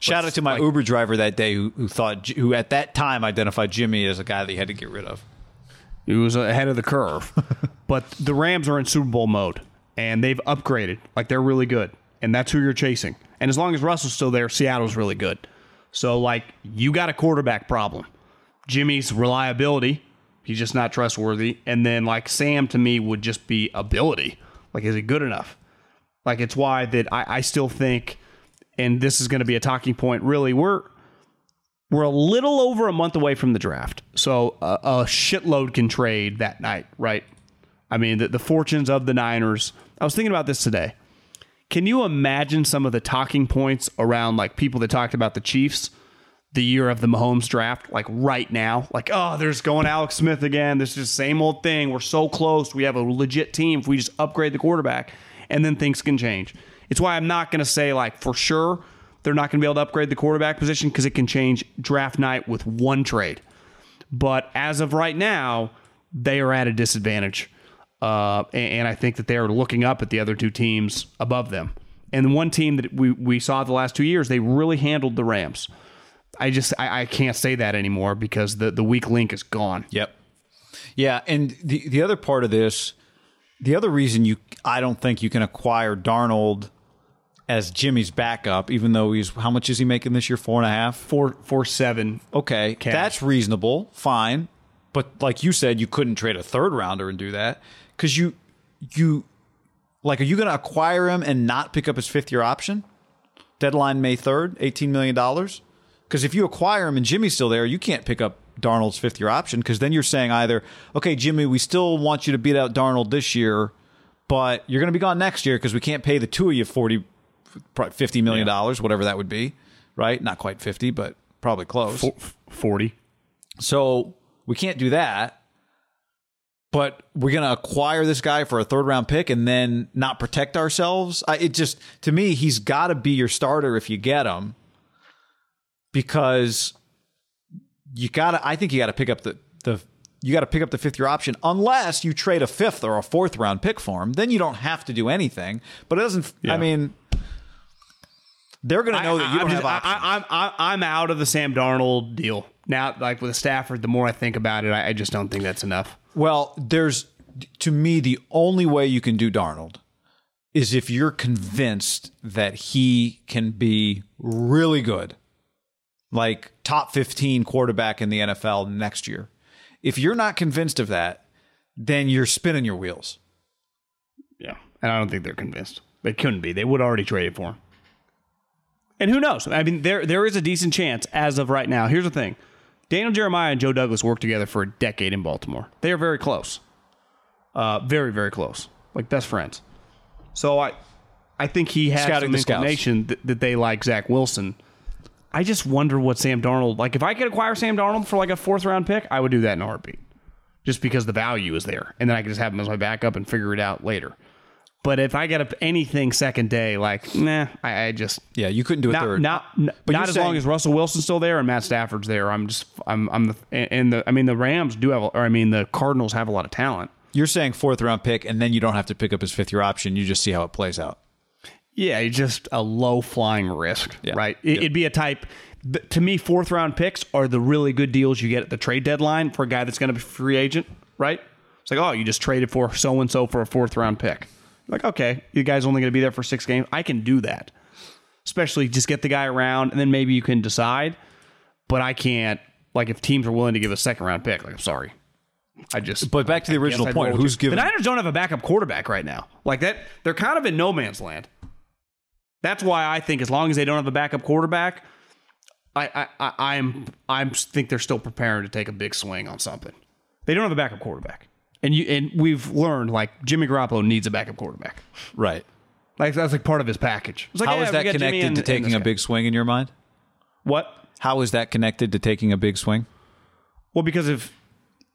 Shout out to my Uber driver that day who, who thought who at that time identified Jimmy as a guy that he had to get rid of. He was ahead of the curve. but the Rams are in Super Bowl mode and they've upgraded. Like they're really good. And that's who you're chasing. And as long as Russell's still there, Seattle's really good. So like you got a quarterback problem. Jimmy's reliability, he's just not trustworthy. And then like Sam to me would just be ability. Like is he good enough? Like it's why that I, I still think and this is going to be a talking point really we're we're a little over a month away from the draft, so a, a shitload can trade that night, right? I mean, the, the fortunes of the Niners. I was thinking about this today. Can you imagine some of the talking points around like people that talked about the Chiefs the year of the Mahomes draft, like right now? Like, oh, there's going Alex Smith again. This is the same old thing. We're so close. We have a legit team if we just upgrade the quarterback, and then things can change. It's why I'm not going to say like for sure they're not going to be able to upgrade the quarterback position because it can change draft night with one trade. But as of right now, they are at a disadvantage. Uh, and, I think that they are looking up at the other two teams above them. And the one team that we, we saw the last two years, they really handled the Rams. I just I, I can't say that anymore because the, the weak link is gone. Yep. Yeah, and the the other part of this, the other reason you I don't think you can acquire Darnold as Jimmy's backup, even though he's how much is he making this year? Four and a half. Four four seven. Okay, that's reasonable, fine. But like you said, you couldn't trade a third rounder and do that because you you like are you going to acquire him and not pick up his fifth year option? Deadline May third, eighteen million dollars. Because if you acquire him and Jimmy's still there, you can't pick up Darnold's fifth year option because then you're saying either, okay, Jimmy, we still want you to beat out Darnold this year, but you're going to be gone next year because we can't pay the two of you 40, 50 million dollars, whatever that would be, right? Not quite 50, but probably close. Forty. So we can't do that. But we're going to acquire this guy for a third round pick and then not protect ourselves. I, it just, to me, he's got to be your starter if you get him because you got to, I think you got to pick up the, the, you got to pick up the fifth year option unless you trade a fifth or a fourth round pick for him. Then you don't have to do anything. But it doesn't, I mean, they're going to know that you don't I'm have just- options. I, I'm I, I'm out of the Sam Darnold deal now. Like with Stafford, the more I think about it, I, I just don't think that's enough. Well, there's to me the only way you can do Darnold is if you're convinced that he can be really good, like top 15 quarterback in the NFL next year. If you're not convinced of that, then you're spinning your wheels. Yeah, and I don't think they're convinced. They couldn't be. They would already traded for him. And who knows? I mean, there there is a decent chance as of right now. Here's the thing: Daniel Jeremiah and Joe Douglas worked together for a decade in Baltimore. They are very close, uh, very very close, like best friends. So I, I think he has Scouting some inclination that, that they like Zach Wilson. I just wonder what Sam Darnold like. If I could acquire Sam Darnold for like a fourth round pick, I would do that in a heartbeat, just because the value is there, and then I could just have him as my backup and figure it out later. But if I get up anything second day, like nah, I, I just Yeah, you couldn't do a not third. not, n- But not as saying- long as Russell Wilson's still there and Matt Stafford's there. I'm just I'm I'm the and the I mean the Rams do have or I mean the Cardinals have a lot of talent. you're saying fourth round pick, and then you don't have to pick up his fifth year option. You just see how it plays out. Yeah, it's just a low flying risk, Yeah. right? It, It'd be a type. To me, fourth round picks are the really good deals you get at the trade deadline for a guy that's going to be free agent, right? It's like, oh, you just traded for so and so for a fourth round pick. Like, okay, you guy's only going to be there for six games. I can do that, especially just get the guy around, and then maybe you can decide. But I can't. Like, if teams are willing to give a second round pick, like, I'm sorry, I just. But back to the I original point, who's giving- The Niners don't have a backup quarterback right now. Like that, they're kind of in no man's land. That's why I think as long as they don't have a backup quarterback, I I, I I'm I'm think they're still preparing to take a big swing on something. They don't have a backup quarterback, and you and we've learned like Jimmy Garoppolo needs a backup quarterback. Right. Like that's like part of his package. It's like, How yeah, is that connected and- to taking a guy. big swing in your mind? what? How is that connected to taking a big swing? Well, because if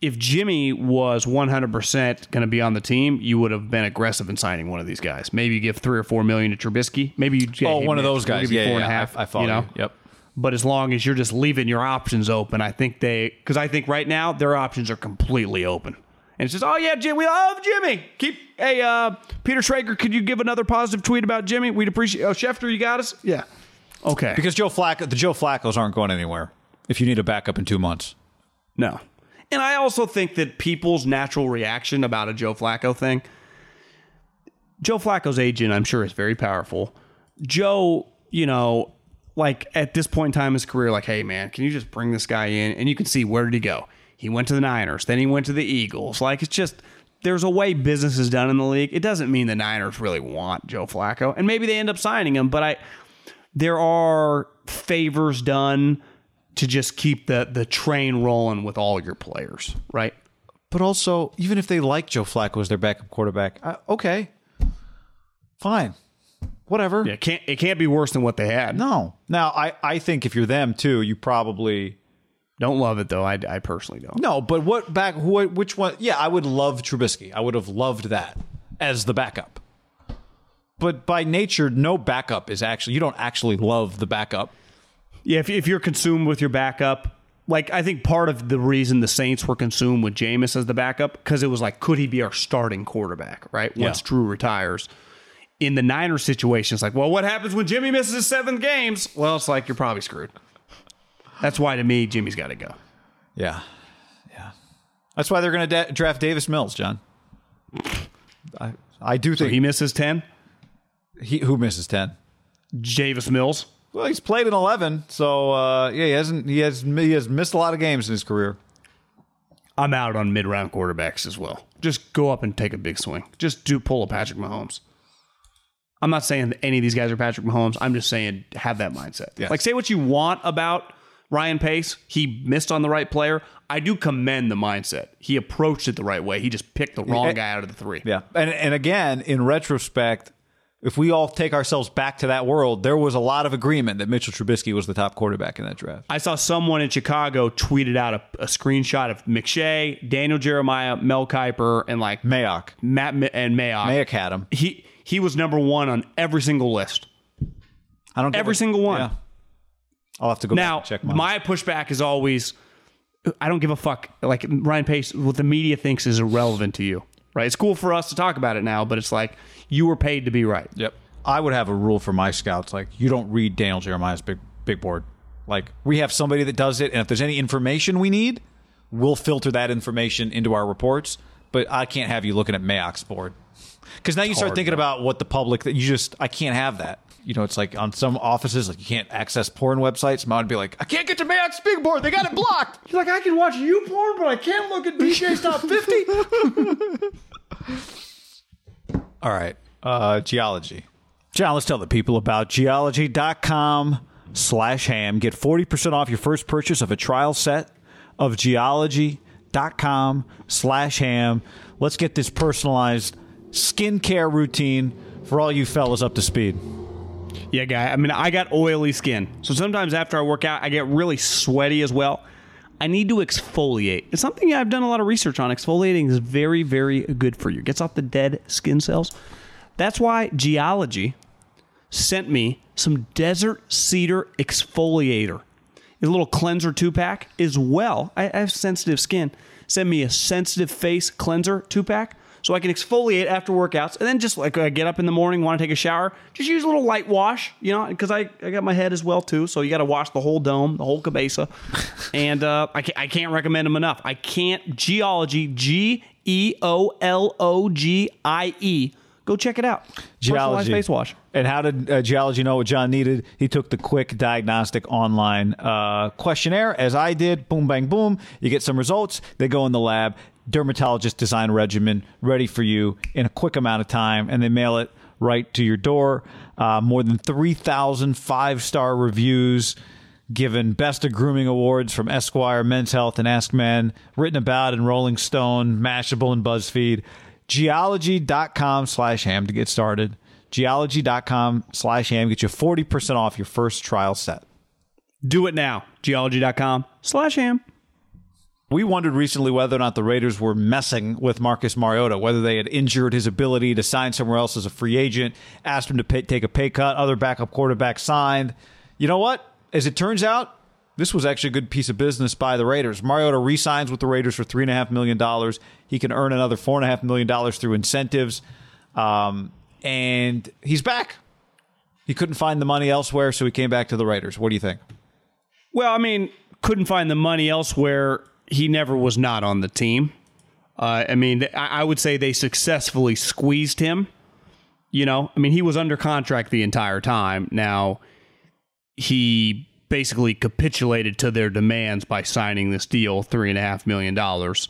if Jimmy was 100% going to be on the team, you would have been aggressive in signing one of these guys. Maybe you give three or four million to Trubisky. Maybe you get Oh, one of those guys. Yeah, four yeah, and a half, I, I follow you know? you. Yep. But as long as you're just leaving your options open, I think they because I think right now their options are completely open. And it's just, oh yeah, Jim, we love Jimmy. Keep hey, uh, Peter Schrager, could you give another positive tweet about Jimmy? We'd appreciate. Oh, Schefter, you got us. Yeah. Okay. Because Joe Flacco, the Joe Flacco's aren't going anywhere. If you need a backup in two months, No. And I also think that people's natural reaction about a Joe Flacco thing, Joe Flacco's agent, I'm sure, is very powerful. Joe, you know, like at this point in time in his career, like, hey man, can you just bring this guy in? And you can see where did he go? He went to the Niners, then he went to the Eagles. Like it's just there's a way business is done in the league. It doesn't mean the Niners really want Joe Flacco. And maybe they end up signing him, but I there are favors done to just keep the the train rolling with all your players, right? but also even if they like Joe Flacco as their backup quarterback, uh, okay, fine, whatever. Yeah, it can't it can't be worse than what they had. No. Now I I think if you're them too, you probably Don't love it though. I, I personally don't. no. But what back? What which one? Yeah, I would love Trubisky. I would have loved that as the backup. But by nature, no backup is actually you don't actually love the backup. Yeah, if, if you're consumed with your backup, like I think part of the reason the Saints were consumed with Jameis as the backup because it was like, could he be our starting quarterback? Right once Yeah. Drew retires. In the Niners situation, it's like, well, what happens when Jimmy misses his seventh games? Well, it's like you're probably screwed. That's why to me, Jimmy's got to go. Yeah, yeah. That's why they're going to da- draft Davis Mills, John. I I do think He misses ten. he who misses ten. Javis Mills. Well, he's played in eleven, so uh, yeah, he hasn't. He has he has missed a lot of games in his career. I'm out on mid round quarterbacks as well. Just go up and take a big swing. Just do pull a Patrick Mahomes. I'm not saying that any of these guys are Patrick Mahomes. I'm just saying have that mindset. Yes. Like say what you want about Ryan Pace, he missed on the right player. I do commend the mindset. He approached it the right way. He just picked the wrong guy out of the three. Yeah. And and again, in retrospect, if we all take ourselves back to that world, there was a lot of agreement that Mitchell Trubisky was the top quarterback in that draft. I saw someone in Chicago tweeted out a, a screenshot of McShay, Daniel Jeremiah, Mel Kiper, and like Mayock. Matt Mi- and Mayock. Mayock had him. He he was number one on every single list. I don't Every what- single one. Yeah. I'll have to go Now, back and check mine. my pushback is always, I don't give a fuck. Like Ryan Pace, what the media thinks is irrelevant to you, right? It's cool for us to talk about it now, but it's like you were paid to be right. Yep. I would have a rule for my scouts like you don't read Daniel Jeremiah's big big board. Like we have somebody that does it, and if there's any information we need, we'll filter that information into our reports. But I can't have you looking at Mayock's board because now you start hard, thinking about what the public that you just I can't have that. You know, it's like on some offices, like you can't access porn websites. Mine would be like, I can't get to Mayock's big board; they got it blocked. He's like, I can watch you porn, but I can't look at DJ's top 50. All right. Uh, geologie. John, let's tell the people about geologie.com slash ham. Get 40% off your first purchase of a trial set of geologie.com slash ham. Let's get this personalized skincare routine for all you fellas up to speed. Yeah, guy. I mean, I got oily skin. So sometimes after I work out, I get really sweaty as well. I need to exfoliate. It's something I've done a lot of research on. Exfoliating is very, very good for you. Gets off the dead skin cells. That's why Geologie sent me some desert cedar exfoliator. A little cleanser two pack as well. I I have sensitive skin. Send me a sensitive face cleanser two pack so I can exfoliate after workouts. And then just like I get up in the morning, want to take a shower, just use a little light wash, you know, because I, I got my head as well too. So you got to wash the whole dome, the whole cabeza. and uh, I, can't, I can't recommend them enough. I can't. Geologie, G E O L O G I E. Go check it out. Geologie. face wash. And how did uh, Geologie know what John needed? He took the quick diagnostic online uh, questionnaire, as I did. Boom, bang, boom. You get some results. They go in the lab. Dermatologist design regimen ready for you in a quick amount of time, and they mail it right to your door. Uh, more than 3,000 five star reviews. Given Best of Grooming Awards from Esquire, Men's Health, and Ask Men, written about in Rolling Stone, Mashable, and BuzzFeed. Geologie.com slash ham to get started. Geologie.com slash ham get you 40% off your first trial set. Do it now. Geologie.com slash ham. We wondered recently whether or not the Raiders were messing with Marcus Mariota, whether they had injured his ability to sign somewhere else as a free agent, asked him to pay, take a pay cut, other backup quarterback signed. You know what? As it turns out, this was actually a good piece of business by the Raiders. Mariota re-signs with the Raiders for three and a half million dollars. He can earn another four and a half million dollars through incentives, um, and he's back. He couldn't find the money elsewhere, so he came back to the Raiders. What do you think? Well, I mean, couldn't find the money elsewhere. He never was not on the team. Uh, I mean, I, I would say they successfully squeezed him. You know, I mean, he was under contract the entire time. Now, he basically capitulated to their demands by signing this deal, three and a half million dollars.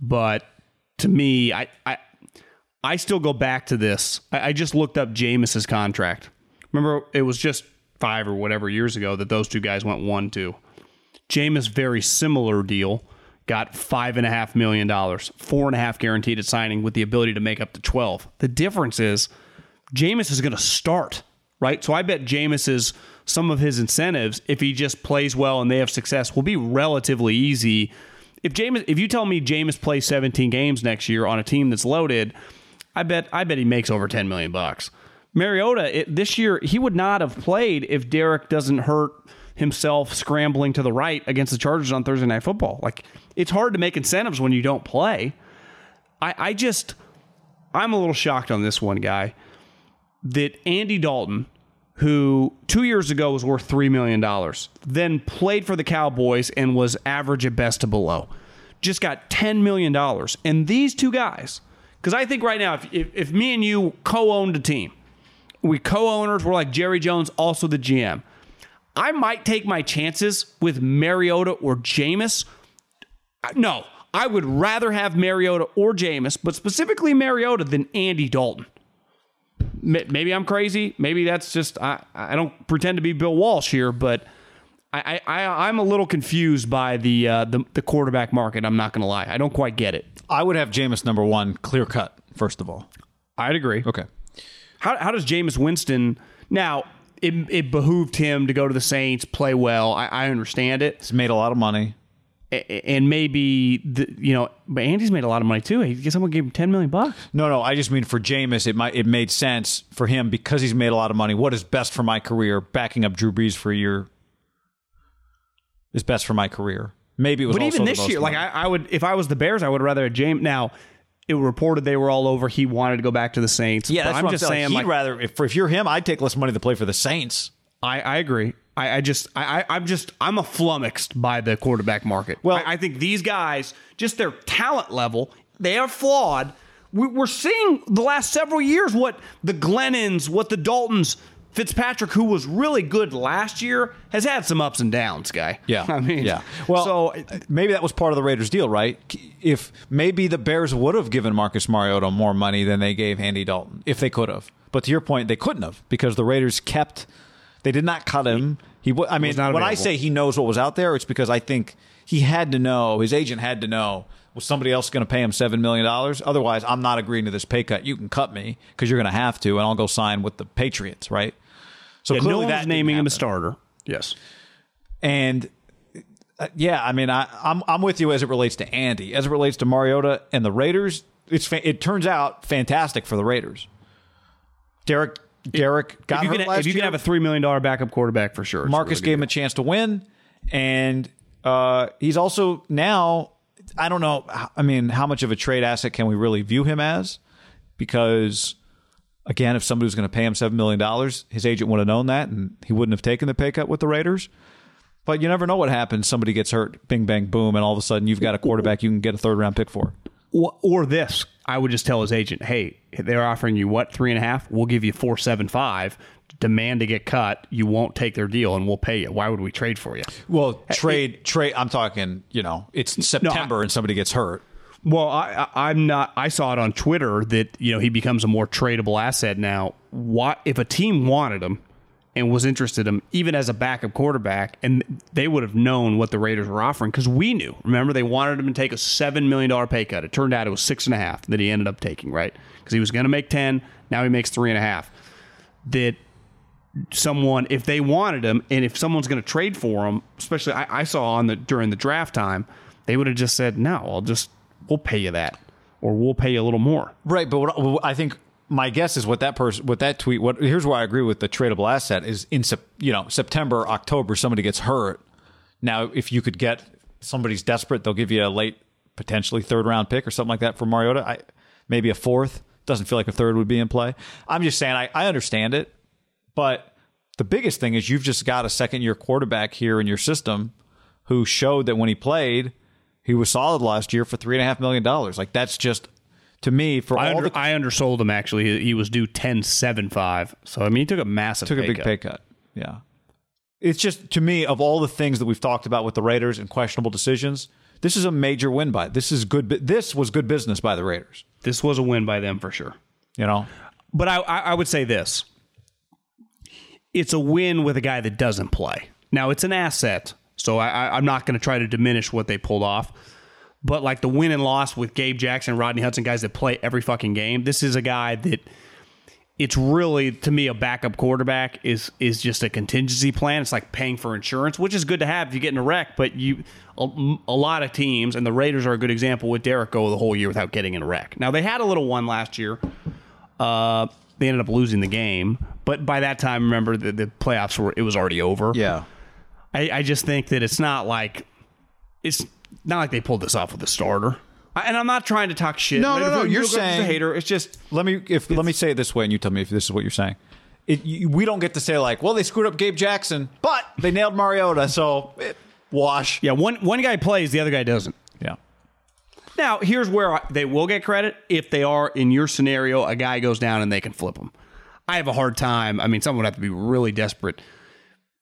But to me, I, I, I still go back to this. I, I just looked up Jameis's contract. Remember, it was just five or whatever years ago that those two guys went one two. Jameis, very similar deal, got five and a half million dollars, four and a half guaranteed at signing with the ability to make up to twelve. The difference is Jameis is going to start, right? So I bet Jameis's some of his incentives, if he just plays well and they have success, will be relatively easy. If Jameis, if you tell me James plays 17 games next year on a team that's loaded, I bet I bet he makes over 10 million bucks. Mariota it, this year he would not have played if Derek doesn't hurt himself scrambling to the right against the Chargers on Thursday Night Football. Like it's hard to make incentives when you don't play. I, I just I'm a little shocked on this one guy that Andy Dalton, who two years ago was worth $3 million, then played for the Cowboys and was average at best to below, just got $10 million. And these two guys, because I think right now, if, if, if me and you co owned a team, we co owners, we're like Jerry Jones, also the GM. I might take my chances with Mariota or Jameis. No, I would rather have Mariota or Jameis, but specifically Mariota than Andy Dalton maybe I'm crazy. Maybe that's just I, I don't pretend to be Bill Walsh here, but I, I I'm a little confused by the uh, the the quarterback market. I'm not going to lie. I don't quite get it. I would have Jameis number one, clear cut. First of all, I'd agree. okay. How how does Jameis Winston now? It, it behooved him to go to the Saints, play well. I, I understand it, He's made a lot of money. And maybe the, you know, but Andy's made a lot of money too. He someone gave him ten million bucks. No, no, I just mean for Jameis, it might it made sense for him because he's made a lot of money. What is best for my career? Backing up Drew Brees for a year is best for my career. Maybe it was. But even this year, like. I, I would, if I was the Bears, I would rather have James. Now, it reported they were all over. He wanted to go back to the Saints. yeah, I'm what just saying. He'd Like, rather if, if you're him, I'd take less money to play for the Saints. I, I agree. I, I just, I, I, I'm just, I'm a flummoxed by the quarterback market. Well- I, I think these guys, just their talent level, they are flawed. We, we're seeing the last several years what the Glennons, what the Daltons, Fitzpatrick, who was really good last year, has had some ups and downs. Guy. Yeah. I mean, yeah. Well, so maybe that was part of the Raiders' deal, right? If maybe the Bears would have given Marcus Mariota more money than they gave Andy Dalton, if they could have. But to your point, they couldn't have because the Raiders kept. They did not cut him. He. wa- I mean, when I say he knows what was out there, it's because I think he had to know. His agent had to know. Was somebody else going to pay him seven million dollars? Otherwise, I'm not agreeing to this pay cut. You can cut me because you're going to have to, and I'll go sign with the Patriots, right? So yeah, clearly no one's naming him a starter. Yes. And uh, yeah, I mean, I, I'm I'm with you as it relates to Andy, as it relates to Mariota and the Raiders. It's fa- it turns out fantastic for the Raiders. Derek Derek got If you, hurt can, last if you year. can have a three million dollar backup quarterback for sure, it's Marcus really gave him a chance to win, and uh, he's also now. I don't know. I mean, how much of a trade asset can we really view him as? Because again, if somebody was going to pay him seven million dollars, his agent would have known that, and he wouldn't have taken the pay cut with the Raiders. But you never know what happens. Somebody gets hurt, bing bang boom, and all of a sudden you've got a quarterback you can get a third round pick for. or, or this. I would just tell his agent, "Hey, they're offering you what three and a half? We'll give you four seven five. Demand to get cut. You won't take their deal, and we'll pay you. Why would we trade for you? Well, trade trade. I'm talking. You know, it's September and somebody gets hurt. Well, I, I, I'm not. I saw it on Twitter that you know he becomes a more tradable asset now. What if a team wanted him and was interested in him, even as a backup quarterback, and they would have known what the Raiders were offering because we knew. Remember, they wanted him to take a seven million dollar pay cut. It turned out it was six and a half that he ended up taking, right? Because he was going to make ten. Now he makes three and a half. That someone if they wanted him and if someone's going to trade for him especially I, I saw on the during the draft time they would have just said no i'll just we'll pay you that or we'll pay you a little more Right, but what, I think my guess is what that person, what that tweet, what here's where I agree with the tradable asset is in you know September, October, somebody gets hurt. Now, if you could get somebody's desperate, they'll give you a late, potentially third round pick or something like that for Mariota. I maybe a fourth. Doesn't feel like a third would be in play. I'm just saying I, I understand it, but the biggest thing is you've just got a second year quarterback here in your system who showed that when he played, he was solid last year for three and a half million dollars. Like that's just to me for I, all under, the I undersold him actually he, he was due ten seven five. so i mean he took a massive took a big cut. pay cut. Yeah. It's just to me of all the things that we've talked about with the Raiders and questionable decisions, this is a major win by. This is good this was good business by the Raiders, this was a win by them for sure you know. but I, I, I would say this it's a win with a guy that doesn't play. Now it's an asset, so I, I, I'm not going to try to diminish what they pulled off. But like the win and loss with Gabe Jackson, Rodney Hudson, guys that play every fucking game. This is a guy that it's really to me a backup quarterback is is just a contingency plan. It's like paying for insurance, which is good to have if you get in a wreck. But you a, a lot of teams, and the Raiders are a good example with Derek go the whole year without getting in a wreck. Now they had a little one last year. Uh, they ended up losing the game, but by that time, remember the, the playoffs were it was already over. Yeah. I, I just think that it's not like it's not like they pulled this off with a starter. I, and I'm not trying to talk shit. No, no, no, you're just a saying- hater. It's just Let me if let me say it this way, and you tell me if this is what you're saying. It, you, we don't get to say like, well, they screwed up Gabe Jackson, but they nailed Mariota, so it, wash. yeah. One one guy plays, the other guy doesn't. Yeah. Now, here's where I, they will get credit if they are in your scenario. A guy goes down and they can flip him. I have a hard time. I mean, someone would have to be really desperate.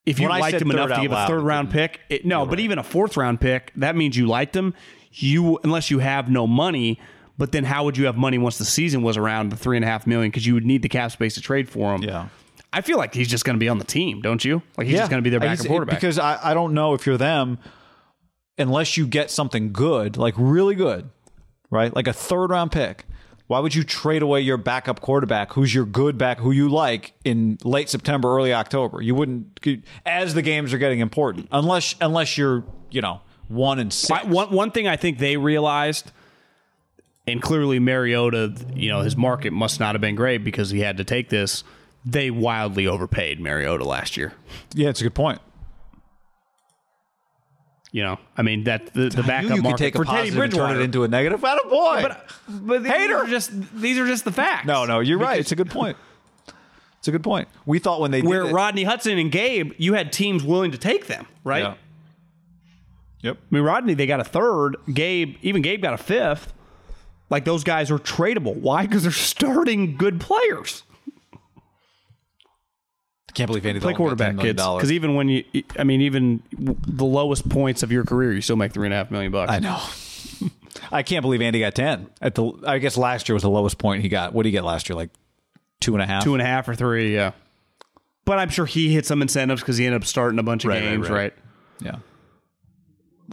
If you When liked him enough to give a third round pick, it, no, but even a fourth round pick, that means you liked him. You unless you have no money, but then how would you have money once the season was around the three and a half million? Because you would need the cap space to trade for him. Yeah. I feel like he's just going to be on the team, don't you? Like he's just going to be their backup quarterback. Because I, I don't know if you're them, unless you get something good, like really good, right? Like a third round pick. Why would you trade away your backup quarterback, who's your good back, who you like in late September, early October? You wouldn't, as the games are getting important, unless unless you're you know one and six. One one thing I think they realized, and clearly Mariota, you know, his market must not have been great because he had to take this. They wildly overpaid Mariota last year. yeah, it's a good point. You know, I mean that the, the backup you market take a for Teddy and turn it into a negative. Atta boy. but but these Hater. are just these are just the facts. no, no, you're right. It's a good point. It's a good point. We thought when they Where did it, Rodney Hudson and Gabe, you had teams willing to take them, right? Yeah. Yep. I mean, Rodney, they got a third. Gabe, even Gabe got a fifth. Like those guys are tradable. Why? Because they're starting good players. Can't believe Andy Play quarterback, kids. Because even when you, I mean, even the lowest points of your career, you still make three and a half million bucks. I know. I can't believe Andy got ten. At the, I guess last year was the lowest point he got. What did he get last year? Like two and a half. Two and a half or three, yeah. But I'm sure he hit some incentives because he ended up starting a bunch of Right, right, games, right. right? Yeah.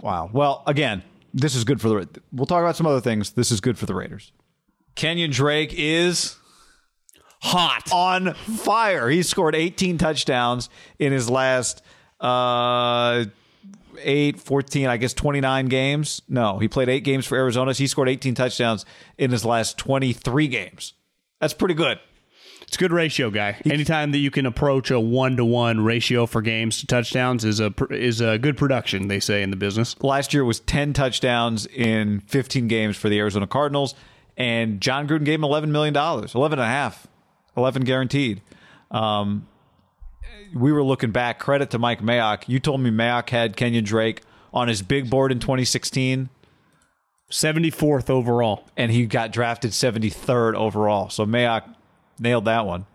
Wow. Well, again, this is good for the. We'll talk about some other things. This is good for the Raiders. Kenyon Drake is Hot. on fire. He scored 18 touchdowns in his last uh 8 14 I guess 29 games. No, he played 8 games for Arizona. He scored 18 touchdowns in his last 23 games. That's pretty good. It's a good ratio, guy. Anytime that you can approach a one to one ratio for games to touchdowns is a is a good production. They say in the business. Last year was 10 touchdowns in 15 games for the Arizona Cardinals and Jon Gruden gave him 11 million dollars, 11 and a half, 11 guaranteed. Um we were looking back. Credit to Mike Mayock. You told me Mayock had Kenyon Drake on his big board in 2016, Seventy fourth overall. and he got drafted 73rd overall. So Mayock nailed that one.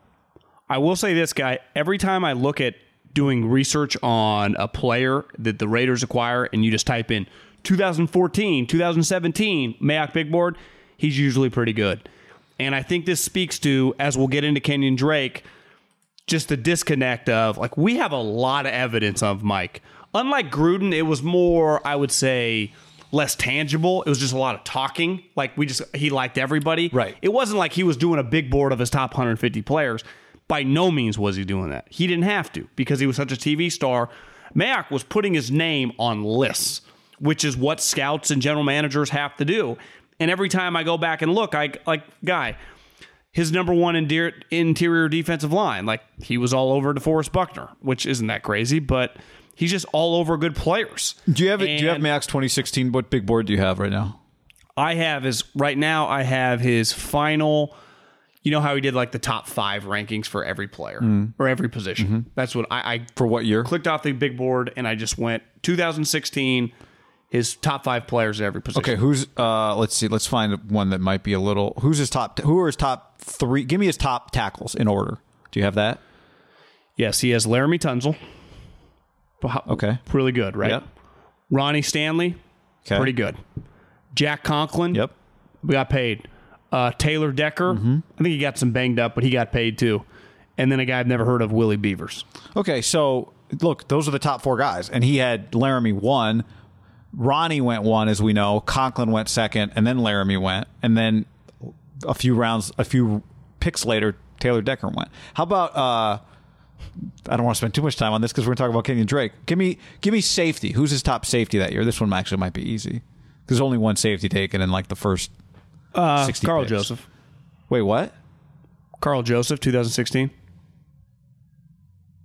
I will say this, guy. Every time I look at doing research on a player that the Raiders acquire, and you just type in 2014, 2017, Mayock Big Board, he's usually pretty good. And I think this speaks to, as we'll get into Kenyon Drake, just the disconnect of like we have a lot of evidence of Mike. Unlike Gruden, it was more, I would say, less tangible. It was just a lot of talking. Like we just he liked everybody. Right. It wasn't like he was doing a big board of his top 150 players. By no means was he doing that. He didn't have to because he was such a TV star. Mayock was putting his name on lists, which is what scouts and general managers have to do. And every time I go back and look, I like guy, his number one interior, interior defensive line. Like he was all over DeForest Buckner, which isn't that crazy, but he's just all over good players. Do you have it? Do you have And Mayock's 2016? What big board do you have right now? I have is right now. I have his final. You know how he did like the top five rankings for every player mm-hmm. or every position. Mm-hmm. That's what I, I For what year? clicked off the big board and I just went 2016. His top five players at every position. Okay, who's uh let's see, let's find one that might be a little who's his top who are his top 3? Give me his top tackles in order. Do you have that? Yes, he has Laremy Tunsil. Okay. Really good, right? Yep. Ronnie Stanley, Okay. pretty good. Jack Conklin, Yep. we got paid. Uh, Taylor Decker, Mm-hmm. I think he got some banged up, but he got paid too. And then a guy I've never heard of, Willie Beavers. Okay, so look, those are the top 4 guys and he had Laremy 1, Ronnie went 1 as we know, Conklin went second and then Laremy went and then a few rounds a few picks later Taylor Decker went. How about uh I don't want to spend too much time on this because we're going to talk about Kenyon Drake. Give me, give me safety. Who's his top safety that year? This one actually might be easy. There's only one safety taken in like the first Uh, 60 Karl picks. Joseph. Wait, what? Karl Joseph, 2016.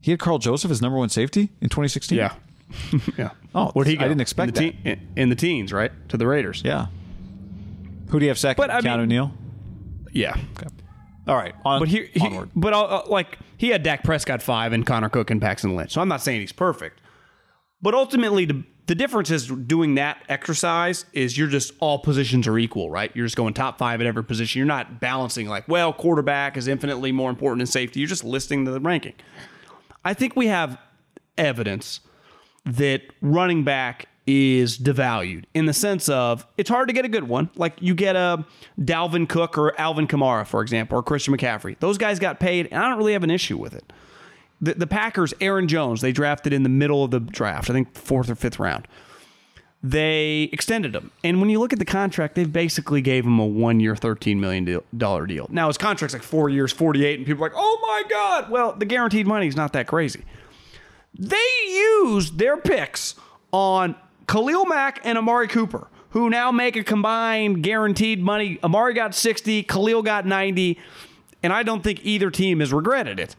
He had Karl Joseph as number one safety in 2016. Yeah. yeah. Oh, Where'd he I go? didn't expect in the teen- in the teens, right? To the Raiders. yeah. Who do you have second? But, I mean- Neal. Yeah. All right, on, But he, he onward. but uh, uh, like he had Dak Prescott five and Connor Cook and Paxton Lynch. So I'm not saying he's perfect, but ultimately the, the difference is doing that exercise is you're just all positions are equal, right? You're just going top five at every position. You're not balancing like, well, quarterback is infinitely more important than safety. You're just listing the ranking. I think we have evidence that running back is devalued in the sense of it's hard to get a good one. Like you get a Dalvin Cook or Alvin Kamara, for example, or Christian McCaffrey. Those guys got paid, and I don't really have an issue with it. The, the Packers, Aaron Jones, they drafted in the middle of the draft, I think fourth or fifth round. They extended him, and when you look at the contract, they basically gave him a one-year, thirteen million dollar deal. Now his contract's like four years, forty-eight, and people are like, "Oh my god!" Well, the guaranteed money is not that crazy. They used their picks on Khalil Mack and Amari Cooper, who now make a combined guaranteed money. Amari got 60, Khalil got 90, and I don't think either team has regretted it.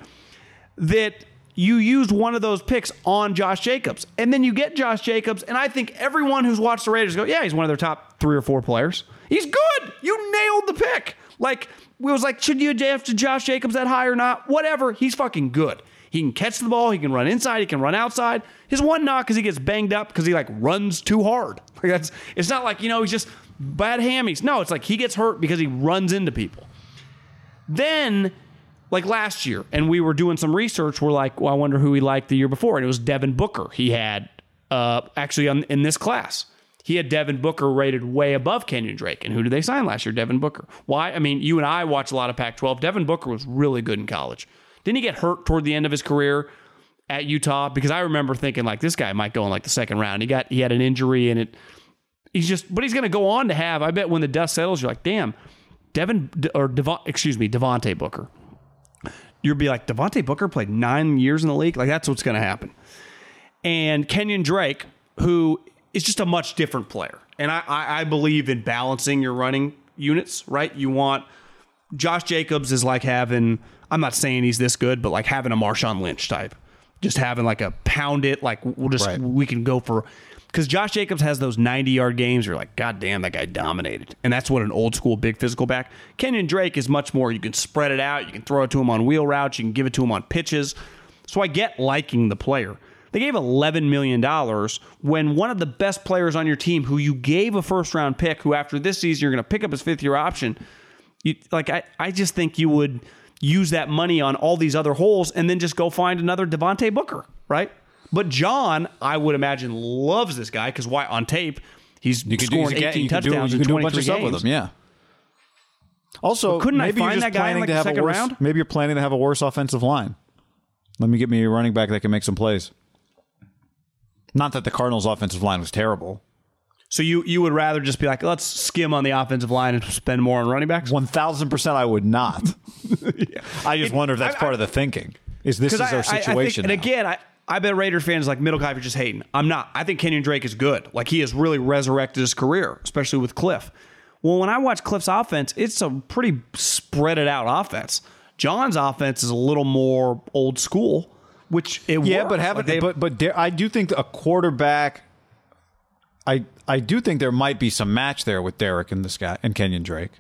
That you used one of those picks on Josh Jacobs, and then you get Josh Jacobs, and I think everyone who's watched the Raiders go, yeah, he's one of their top three or four players. He's good. You nailed the pick. Like, we was like, should you draft Josh Jacobs that high or not? Whatever. He's fucking good. He can catch the ball. He can run inside. He can run outside. His one knock is he gets banged up because he like runs too hard. Like that's. It's not like you know he's just bad hammies. No, it's like he gets hurt because he runs into people. Then, like last year, and we were doing some research. We're like, well, I wonder who he liked the year before, and it was Devin Booker. He had uh, actually on, in this class. He had Devin Booker rated way above Kenyon Drake. And who did they sign last year? Devin Booker. Why? I mean, you and I watch a lot of Pac 12. Devin Booker was really good in college. Didn't he get hurt toward the end of his career at Utah? Because I remember thinking like this guy might go in like the second round. He got he had an injury and it he's just but he's going to go on to have. I bet when the dust settles, you're like, damn, Devin or Devon, excuse me, Devontae Booker. You'll be like Devontae Booker played nine years in the league. Like that's what's going to happen. And Kenyon Drake, who is just a much different player, and I, I, I believe in balancing your running units. Right, you want Josh Jacobs is like having I'm not saying he's this good, but like having a Marshawn Lynch type, just having like a pound it, like we'll just Right. we can go for because Josh Jacobs has those 90 yard games. You're like, God damn, that guy dominated, and that's what an old school big physical back. Kenyon Drake is much more. You can spread it out. You can throw it to him on wheel routes. You can give it to him on pitches. So I get liking the player. They gave $11 million when one of the best players on your team, who you gave a first round pick, who after this season you're going to pick up his fifth year option, you, like I, I just think you would use that money on all these other holes and then just go find another Devontae Booker, right? But John, I would imagine, loves this guy because why on tape he's You do, scoring you 18 could do, touchdowns in do a 23 bunch of stuff games. with him. Yeah. Also, couldn't I find that guy in, like, to the have a second worse, round? Maybe you're planning to have a worse offensive line. Let me get me a running back that can make some plays. Not that the Cardinals' offensive line was terrible. So you you would rather just be like, let's skim on the offensive line and spend more on running backs? One thousand percent, I would not. I just wonder if that's I- part of the thinking. Is this is I- our I- I think- situation? and again, I, I bet Raiders fans like Middle are just hating. I'm not. I think Kenyon Drake is good. Like he has really resurrected his career, especially with Cliff. Well, when I watch Cliff's offense, it's a pretty spread it out offense. John's offense is a little more old school, which it yeah, works. but haven't Like, they- but but I do think a quarterback. I I do think there might be some match there with Derek and this guy and Kenyon Drake,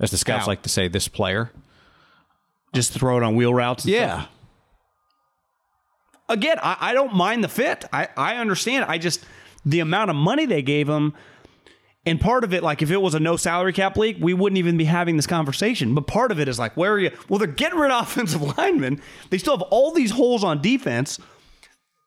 as the scouts like to say. This player, just throw it on wheel routes. and yeah. stuff. again, I, I don't mind the fit. I, I understand. I just the amount of money they gave him, and part of it, like if it was a no salary cap league, we wouldn't even be having this conversation. But part of it is like, where are you? Well, they're getting rid of offensive linemen. They still have all these holes on defense.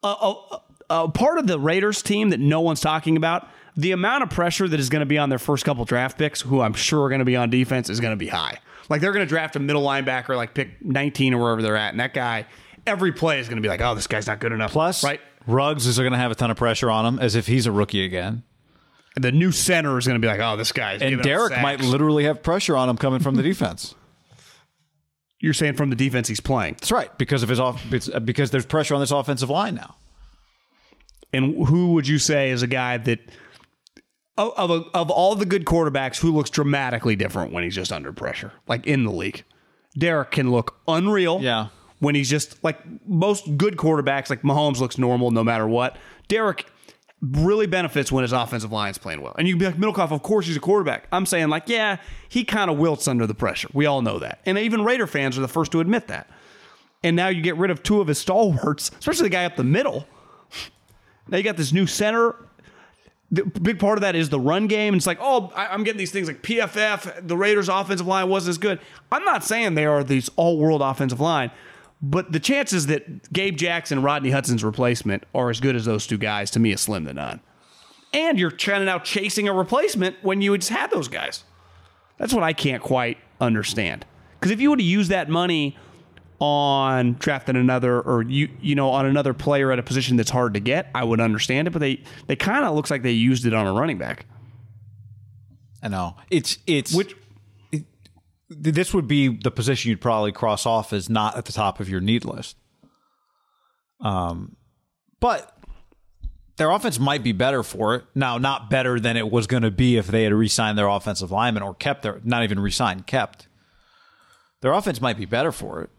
Uh, uh, uh, part of the Raiders team that no one's talking about. The amount of pressure that is going to be on their first couple draft picks, who I'm sure are going to be on defense, is going to be high. Like they're going to draft a middle linebacker, like pick 19 or wherever they're at, and that guy, every play is going to be like, oh, this guy's not good enough. Plus, right? Ruggs is going to have a ton of pressure on him as if he's a rookie again. The new center is going to be like, oh, this guy's And Derek might literally have pressure on him coming from the defense. You're saying from the defense he's playing, That's right, because of his off, because there's pressure on this offensive line now. And who would you say is a guy that of of, a, of all the good quarterbacks who looks dramatically different when he's just under pressure, like in the league? Derek can look unreal. Yeah. When he's just like most good quarterbacks, like Mahomes looks normal no matter what. Derek really benefits when his offensive line's playing well. And you can be like, Middlekauff, of course he's a quarterback. I'm saying, like, yeah, he kind of wilts under the pressure. We all know that. And even Raider fans are the first to admit that. And now you get rid of two of his stalwarts, especially the guy up the middle. Now you got this new center. The big part of that is the run game. It's like, oh, I'm getting these things like PFF. The Raiders' offensive line wasn't as good. I'm not saying they are these all-world offensive line, but the chances that Gabe Jackson, Rodney Hudson's replacement, are as good as those two guys to me is slim to none. And you're trying now chasing a replacement when you just had those guys. That's what I can't quite understand. Because if you would have used that money on drafting another or you you know on another player at a position that's hard to get, I would understand it. But they they kind of looks like they used it on a running back. I know it's it's Which this would be the position you'd probably cross off as not at the top of your need list. Um, but their offense might be better for it now. Not better than it was going to be if they had re-signed their offensive lineman or kept their not even re-signed kept. Their offense might be better for it.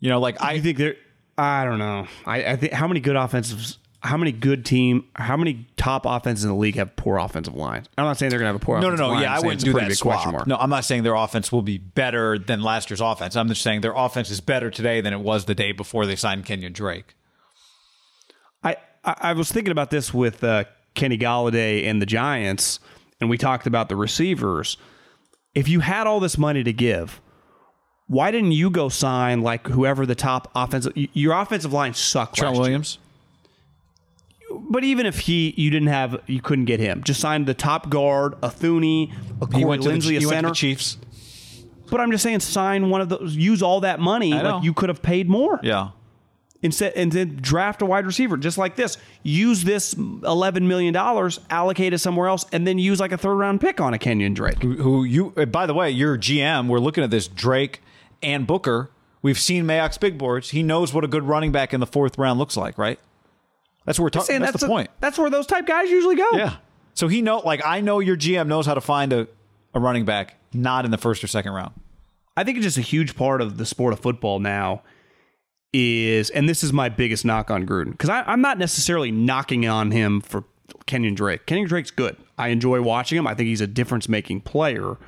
You know, like I I think they're. I don't know. I, I think how many good offensives, how many good team, how many top offenses in the league have poor offensive lines? I'm not saying they're gonna have a poor. No, no, no. line. Yeah, I'm I wouldn't do that swap. No, I'm not saying their offense will be better than last year's offense. I'm just saying their offense is better today than it was the day before they signed Kenyon Drake. I, I I was thinking about this with uh, Kenny Golladay and the Giants, and we talked about the receivers. If you had all this money to give, why didn't you go sign like whoever the top offensive? Your offensive line sucked. Trent last year. Williams. But even if he, you didn't have, you couldn't get him. Just sign the top guard, a Thuney, a Corey went to the, a he went to center. Chiefs. But I'm just saying, sign one of those. Use all that money. Like you could have paid more. Yeah. Instead, and then draft a wide receiver just like this. Use this eleven million dollars, allocate it somewhere else, and then use like a third round pick on a Kenyon Drake. who you uh, by the way your gm we're looking at this drake and booker we've seen Mayock's big boards he knows what a good running back in the fourth round looks like right that's what we're talking Saying that's, the a- point That's where those type guys usually go. yeah so he know like i know your gm knows how to find a, a running back not in the first or second round I think it's just a huge part of the sport of football now is, and this is my biggest knock on Gruden because I'm not necessarily knocking on him for Kenyon Drake. Kenyon Drake's good. I enjoy watching him. I think he's a difference making player.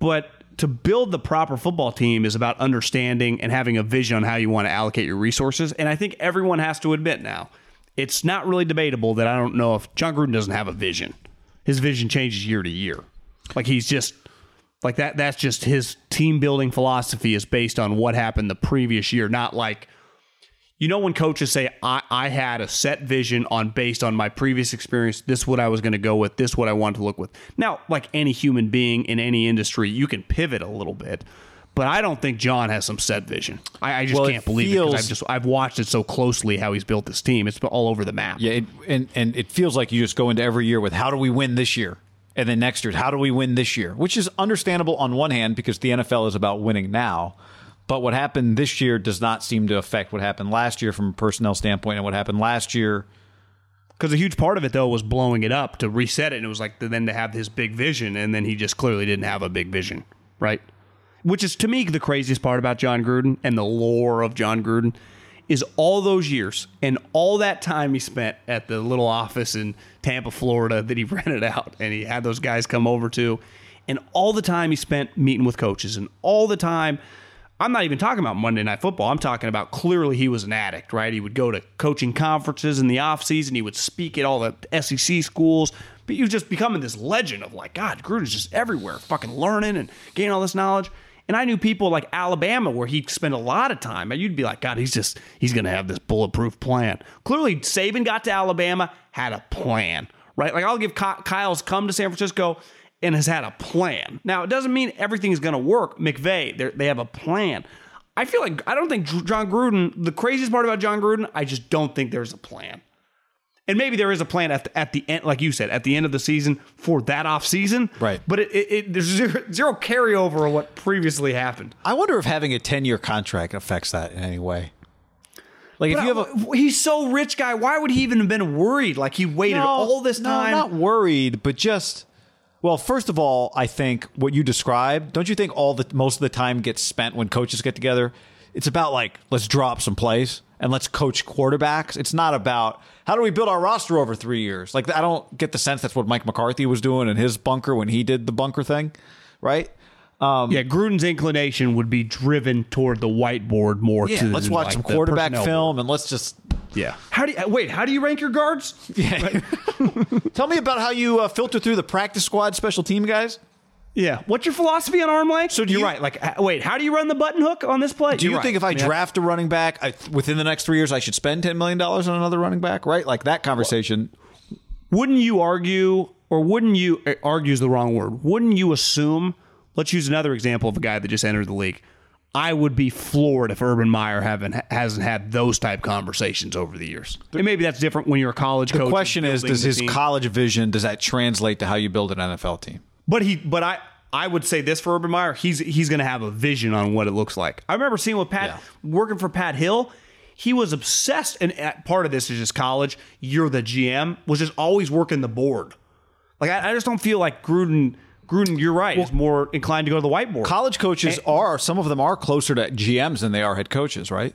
But to build the proper football team is about understanding and having a vision on how you want to allocate your resources. And I think everyone has to admit now, it's not really debatable that I don't know if Jon Gruden doesn't have a vision. His vision changes year to year. Like he's just like that that's just his team building philosophy is based on what happened the previous year, not like you know when coaches say I, I had a set vision on based on my previous experience, this is what I was going to go with, this is what I wanted to look with. Now, like any human being in any industry, you can pivot a little bit. But I don't think Jon has some set vision. I, I just Well, can't believe it because feels- I've just I've watched it so closely how he's built this team. It's all over the map. yeah it, and and it feels like you just go into every year with how do we win this year and then next year how do we win this year which is understandable on one hand because the nfl is about winning now but what happened this year does not seem to affect what happened last year from a personnel standpoint and what happened last year Because a huge part of it though was blowing it up to reset it, and it was like the, then to have his big vision, and then he just clearly didn't have a big vision, right? Which is to me the craziest part about Jon Gruden and the lore of Jon Gruden is all those years and all that time he spent at the little office in Tampa, Florida that he rented out, and he had those guys come over to, and all the time he spent meeting with coaches, and all the time. I'm not even talking about Monday Night Football. I'm talking about clearly he was an addict, right? He would go to coaching conferences in the offseason. He would speak at all the SEC schools. But he was just becoming this legend of like, God, Gruden's just everywhere, fucking learning and gaining all this knowledge. And I knew people like Alabama where he'd spend a lot of time. And you'd be like, God, he's just, he's going to have this bulletproof plan. Clearly, Saban got to Alabama, had a plan, right? Like, I'll give Kyle's come to San Francisco and has had a plan. Now, it doesn't mean everything is going to work. McVay, they're- have a plan. I feel like I don't think Jon Gruden. The craziest part about Jon Gruden, I just don't think there's a plan. And maybe there is a plan at the, at the end, like you said, at the end of the season for that off season. Right. But it, it, it there's zero, zero carryover of what previously happened. i wonder if having a 10 year contract affects that in any way like if you have a he's so rich, guy. Why would he even have been worried? Like he waited all this time. no, time. not worried, but just well, first of all, I think what you described, don't you think all the most of the time gets spent when coaches get together? It's about like let's drop some plays and let's coach quarterbacks. It's not about how do we build our roster over 3 years. Like I don't get the sense that's what Mike McCarthy was doing in his bunker when he did the bunker thing, right? Um, yeah, Gruden's inclination would be driven toward the whiteboard more. Yeah, to let's watch like, some quarterback film and let's just board. Yeah. How do you wait? How do you rank your guards? Yeah. tell me about how you uh, filter through the practice squad special team guys. Yeah. What's your philosophy on arm length? So do you're you- right. Like, h- wait, how do you run the button hook on this play? Do you think if I draft a running back I, within the next three years, I should spend ten million dollars on another running back? Right, like that conversation. wouldn't you argue, or wouldn't you uh, argue is the wrong word? Wouldn't you assume? Let's use another example of a guy that just entered the league. I would be floored if Urban Meyer haven't hasn't had those type conversations over the years. And maybe that's different when you're a college coach. The question is, does his team. college vision does that translate to how you build an NFL team? But he, but I, I would say this for Urban Meyer, he's he's going to have a vision on what it looks like. I remember seeing with Pat Yeah. working for Pat Hill. He was obsessed, and uh, part of this is just college. You're the GM was just always working the board. Like I, I just don't feel like Gruden. Gruden, you're right, is more inclined to go to the whiteboard. College coaches are some of them are closer to GMs than they are head coaches, right?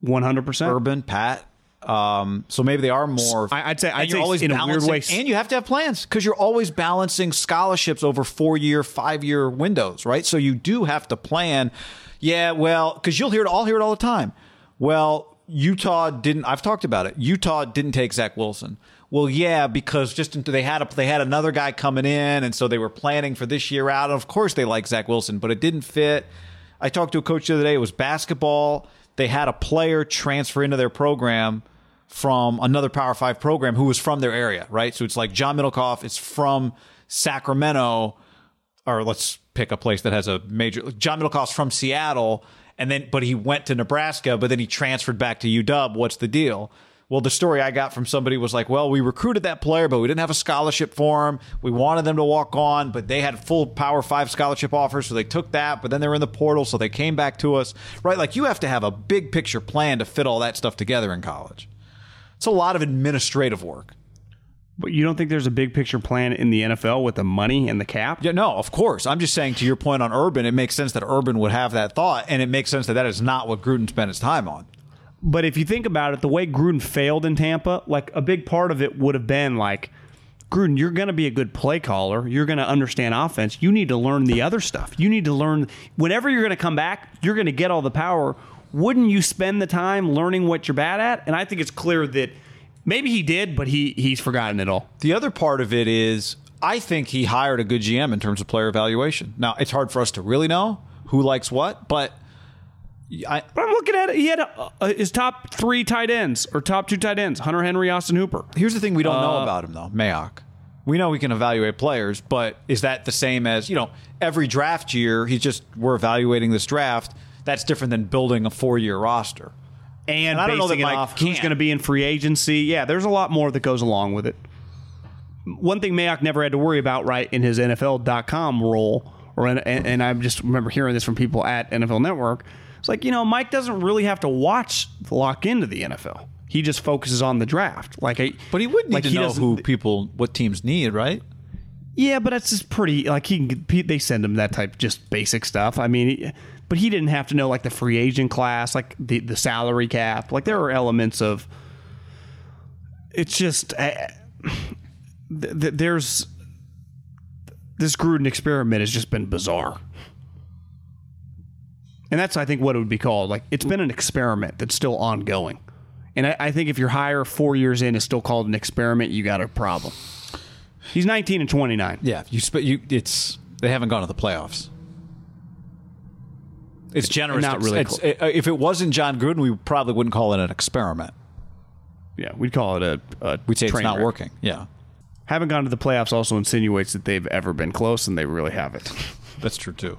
One hundred percent. Urban, Pat. Um, so maybe they are more. I- I'd say- I'd you're say always in a weird way- and you have to have plans because you're always balancing scholarships over four year, five year windows, right? So you do have to plan. Yeah, well, because you'll hear it. I'll hear it all the time. Well, Utah didn't. I've talked about it. Utah didn't take Zach Wilson. Well, yeah, because just they had a, they had another guy coming in, and so they were planning for this year out. Of course, they like Zach Wilson, but it didn't fit. I talked to a coach the other day. It was basketball. They had a player transfer into their program from another Power Five program who was from their area, right? So it's like John Middlekauff is from Sacramento, or let's pick a place that has a major. John Middlekauff's from Seattle, and then but he went to Nebraska, but then he transferred back to UW. What's the deal? Well, the story I got from somebody was like, well, we recruited that player, but we didn't have a scholarship for him. We wanted them to walk on, but they had full Power Five scholarship offers, so they took that. But then they were in the portal, so they came back to us, right? Like you have to have a big picture plan to fit all that stuff together in college. It's a lot of administrative work. But you don't think there's a big picture plan in the NFL with the money and the cap? Yeah, no, of course. I'm just saying to your point on Urban, it makes sense that Urban would have that thought, and it makes sense that that is not what Gruden spent his time on. But if you think about it, the way Gruden failed in Tampa, like a big part of it would have been like, Gruden, you're going to be a good play caller. You're going to understand offense. You need to learn the other stuff. You need to learn whenever you're going to come back, you're going to get all the power. Wouldn't you spend the time learning what you're bad at? And I think it's clear that maybe he did, but he he's forgotten it all. The other part of it is, I think he hired a good GM in terms of player evaluation. Now, it's hard for us to really know who likes what, but I, But I'm looking at it. He had uh uh his top three tight ends or top two tight ends: Hunter Henry, Austin Hooper. here's the thing we don't know about him though, Mayock. We know we can evaluate players, but is that the same as you know every draft year? He's just we're evaluating this draft. That's different than building a four year roster. and, And I don't know basing that Mike off who's going to be in free agency. Yeah, there's a lot more that goes along with it. One thing Mayock never had to worry about, right, in his NFL.com role, or in, and, and I just remember hearing this from people at NFL Network. It's like you know, Mike doesn't really have to watch lock into the NFL. He just focuses on the draft. Like, I, But he would need like to know who people, what teams need, right? Yeah, but that's just pretty. Like he, can they send him that type, just basic stuff. I mean, but he didn't have to know like the free agent class, like the the salary cap. Like there are elements of. It's just uh, th- th- there's this Gruden experiment has just been bizarre, and that's I think what it would be called. Like it's been an experiment that's still ongoing, and I, I think if your hire four years in is still called an experiment, you got a problem. He's 19 and 29. Yeah, you. Sp- you it's they haven't gone to the playoffs. It's generous. Not really it's- close. uh, if it wasn't Jon Gruden, we probably wouldn't call it an experiment. Yeah, we'd call it a, a We'd say it's not wreck. working. Yeah, Haven't gone to the playoffs also insinuates that they've ever been close, and they really haven't. that's true too.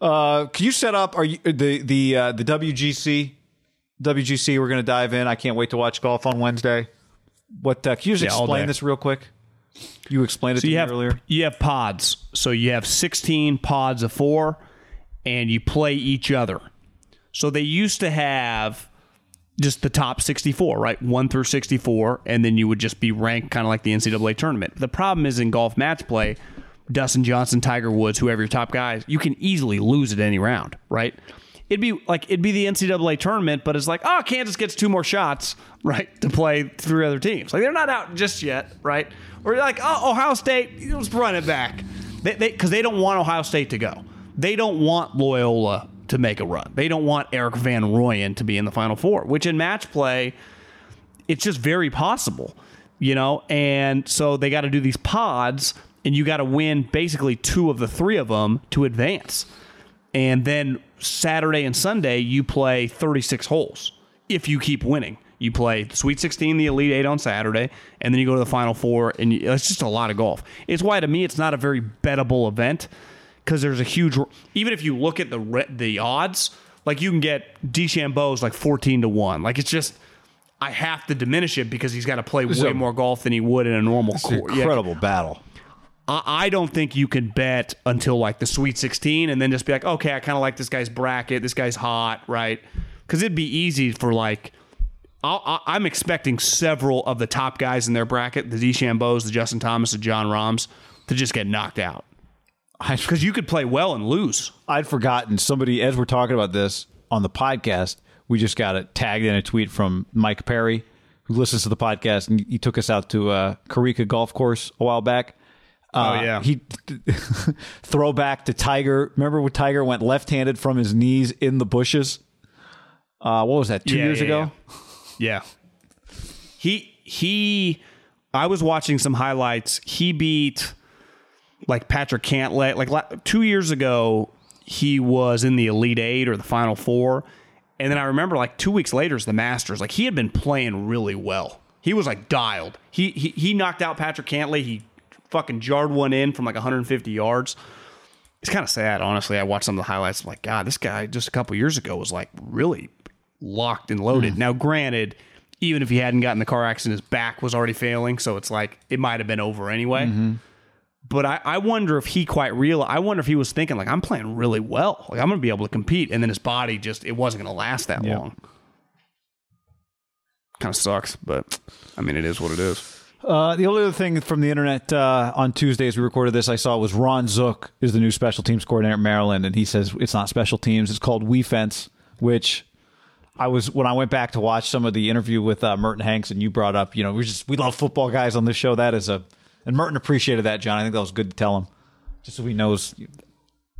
Uh, can you set up? Are you the the uh, the WGC? WGC. We're going to dive in. I can't wait to watch golf on Wednesday. What uh, can you just Yeah, explain this real quick? You explained it So to you me have earlier. you have pods. So you have 16 pods of four, and you play each other. So they used to have just the top 64, right? One through 64, and then you would just be ranked kind of like the NCAA tournament. The problem is in golf match play, Dustin Johnson, Tiger Woods, whoever your top guys, you can easily lose at any round, right? It'd be like it'd be the NCAA tournament, but it's like, oh, Kansas gets two more shots, right, to play three other teams. Like they're not out just yet, right? Or like, oh, Ohio State, let's run it back, they because they, don't want Ohio State to go. They don't want Loyola to make a run. They don't want Eric Van Royen to be in the Final Four, which in match play, it's just very possible, you know. And so they got to do these pods, and you got to win basically two of the three of them to advance. And then Saturday and Sunday, you play 36 holes if you keep winning. You play the Sweet 16, the Elite Eight on Saturday, and then you go to the Final Four, and you, it's just a lot of golf. It's why, to me, it's not a very bettable event because there's a huge. Even if you look at the re- the odds, like you can get DeChambeau's like 14 to one. Like it's just. I have to diminish it because he's got to play way a- more golf than he would in a normal course. Yeah, incredible battle. I, I don't think you can bet until like the Sweet 16 and then just be like, okay, I kind of like this guy's bracket. This guy's hot, right? Because it'd be easy for like, I'll, I- I'm expecting several of the top guys in their bracket, the DeChambeaus, the Justin Thomas, the Jon Rahms, to just get knocked out. Because you could play well and lose. I'd forgotten somebody as we're talking about this on the podcast. We just got it tagged in a tweet from Mike Perry, who listens to the podcast, and he took us out to uh, Corica Golf Course a while back. Uh, Oh, yeah. he throwback to Tiger. Remember when Tiger went left-handed from his knees in the bushes? Uh, what was that? Two Yeah, years yeah, ago. Yeah. He he I was watching some highlights. He beat like Patrick Cantlay like la- 2 years ago he was in the Elite 8 or the Final 4. And then I remember like 2 weeks later is the Masters. Like he had been playing really well. He was like dialed. He he he knocked out Patrick Cantlay. He fucking jarred one in from like 150 yards. It's kind of sad, honestly. I watched some of the highlights. I'm like, God, this guy just a couple years ago was like really locked and loaded. Now, granted, even if he hadn't gotten the car accident, his back was already failing. So it's like it might have been over anyway. Mm-hmm. But I, I wonder if he quite real. I wonder if he was thinking like I'm playing really well, like I'm going to be able to compete, and then his body just it wasn't going to last that Yeah. long. Kind of sucks, but I mean it is what it is. Uh, the only other thing from the internet uh, on Tuesdays we recorded this I saw was Ron Zook is the new special teams coordinator at Maryland, and he says it's not special teams, it's called We Fence, which I was when I went back to watch some of the interview with uh, Merton Hanks, and you brought up, you know, we just we love football guys on this show. That is a and Merton appreciated that, John. I think that was good to tell him, just so he knows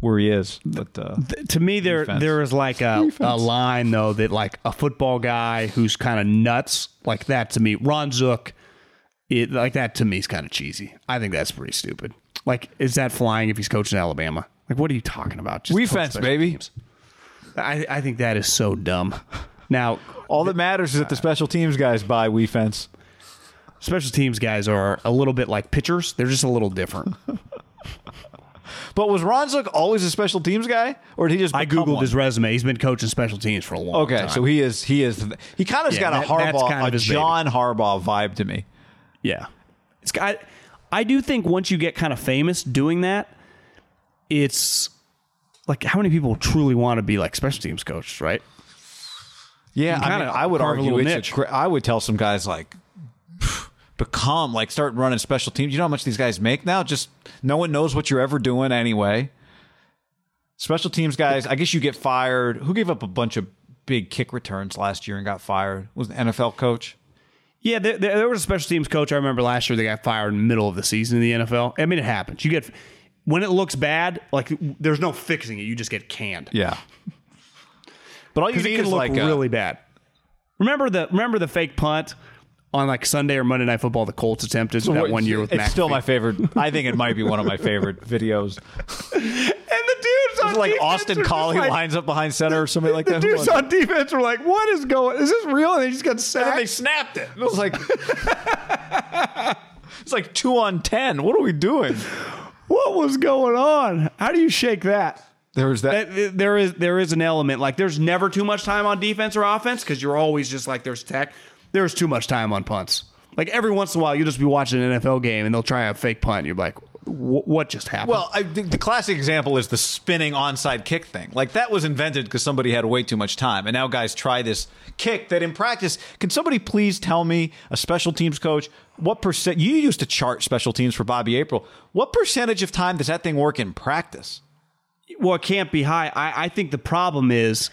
where he is. But uh, to me there Defense. there is like a, a line though that like a football guy who's kind of nuts like that to me ron zook it like that to me is kind of cheesy i think that's pretty stupid like is that flying if he's coaching alabama like what are you talking about Just coach Fence, special baby. teams. I, I think that is so dumb now all that matters is that the special teams guys buy We Fence. special teams guys are a little bit like pitchers they're just a little different But was Ron Zook always a special teams guy, or did he just? i become googled one? his resume he's been coaching special teams for a long Okay, time so he is he is he kind of's Yeah, got a that- that's Harbaugh, kind of a his baby. John Harbaugh vibe to me. Yeah. It's got I do think once you get kind of famous doing that, it's like how many people truly want to be like special teams coach, right? Yeah, I, mean, I would carve a argue it's a, I would tell some guys like become like start running special teams. You know how much these guys make now? Just no one knows what you're ever doing anyway. Special teams guys, I guess you get fired. Who gave up a bunch of big kick returns last year and got fired? Was an NFL coach? Yeah, there, there was a special teams coach I remember last year that got fired in the middle of the season in the NFL. I mean, it happens. You get when it looks bad, like there's no fixing it. You just get canned Yeah. But all you need can is look like a- really bad. Remember the remember the fake punt on like Sunday or Monday Night Football the Colts attempted that one year with It's still my favorite. I think it might be one of my favorite videos. and dudes on It's like defense Austin are Collie like- lines up behind center or something like that. Who dudes on defense were like, "What is going? Is this real?" And they just got And then they snapped it. It was like it's like two on ten. What are we doing? What was going on? How do you shake that? There was that. That- uh, There is there is an element like there's never too much time on defense or offense because you're always just like there's tech. There's too much time on punts. Like every once in a while, you'll just be watching an NFL game and they'll try a fake punt. And you're like, "Wh- what just happened? Well, I think the classic example is the spinning onside kick thing. Like that was invented because somebody had way too much time, and now guys try this kick that in practice. Can somebody please tell me, a special teams coach, what percent? You used to chart special teams for Bobby April. What percentage of time does that thing work in practice? well, it can't be high. I, I think the problem is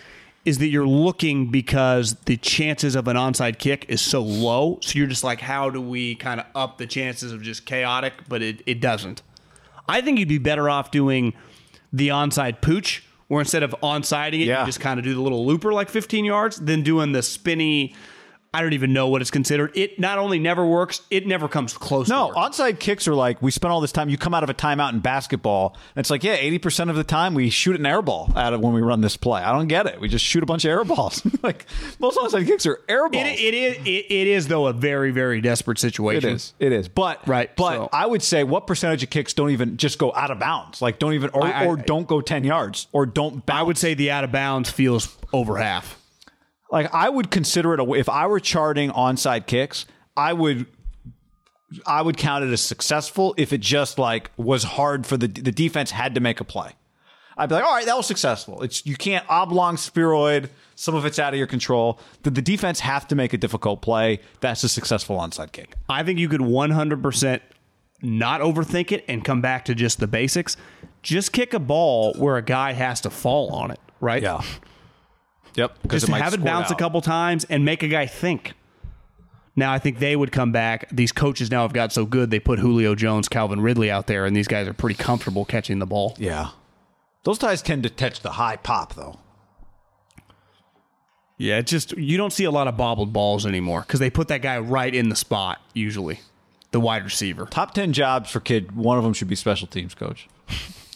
is that you're looking because the chances of an onside kick is so low. So you're just like, how do we kind of up the chances of just chaotic? But it, it doesn't. I think you'd be better off doing the onside pooch, where instead of onsiding it, Yeah. you just kind of do the little looper like 15 yards, than doing the spinny. I don't even know what it's considered. It not only never works, it never comes close. No, onside kicks are like we spent all this time. You come out of a timeout in basketball, and it's like, yeah, eighty percent of the time we shoot an air ball out of when we run this play. I don't get it. We just shoot a bunch of air balls. like most onside kicks are air balls. It, it is it, it is though a very very desperate situation. is. It is. But Right, But so- I would say what percentage of kicks don't even just go out of bounds? Like don't even or, I- I- or don't go ten yards or don't bounce. I would say the out of bounds feels over half. Like I would consider it a if I were charting onside kicks, I would I would count it as successful if it just like was hard for the the defense had to make a play. I'd be like, all right, that was successful. It's you can't oblong spheroid. Some of it's out of your control. Did the defense have to make a difficult play? That's a successful onside kick. I think you could 100% not overthink it and come back to just the basics. Just kick a ball where a guy has to fall on it, right? Yep. Just have it bounce a couple times and make a guy think. Now I think they would come back. These coaches now have got so good they put Julio Jones, Calvin Ridley out there, and these guys are pretty comfortable catching the ball. Yeah. Those guys tend to catch the high pop though. Yeah, it's just you don't see a lot of bobbled balls anymore because they put that guy right in the spot usually, the wide receiver. Top 10 jobs for kid, one of them should be special teams coach.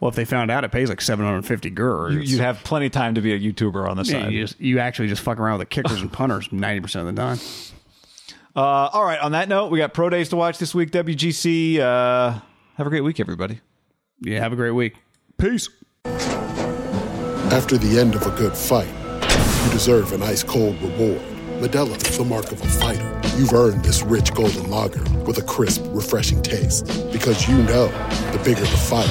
Well, if they found out it pays like seven hundred fifty gur, You, it's- you'd have plenty of time to be a YouTuber on the yeah, side. you, just, you actually just fuck around with the kickers and punters ninety percent of the time. Uh, all right, on that note, we got pro days to watch this week. WGC. Uh, have a great week, everybody. Yeah, have a great week. Peace. After the end of a good fight, you deserve an ice cold reward. Modelo is the mark of a fighter. You've earned this rich golden lager with a crisp, refreshing taste. Because you know the bigger the fight,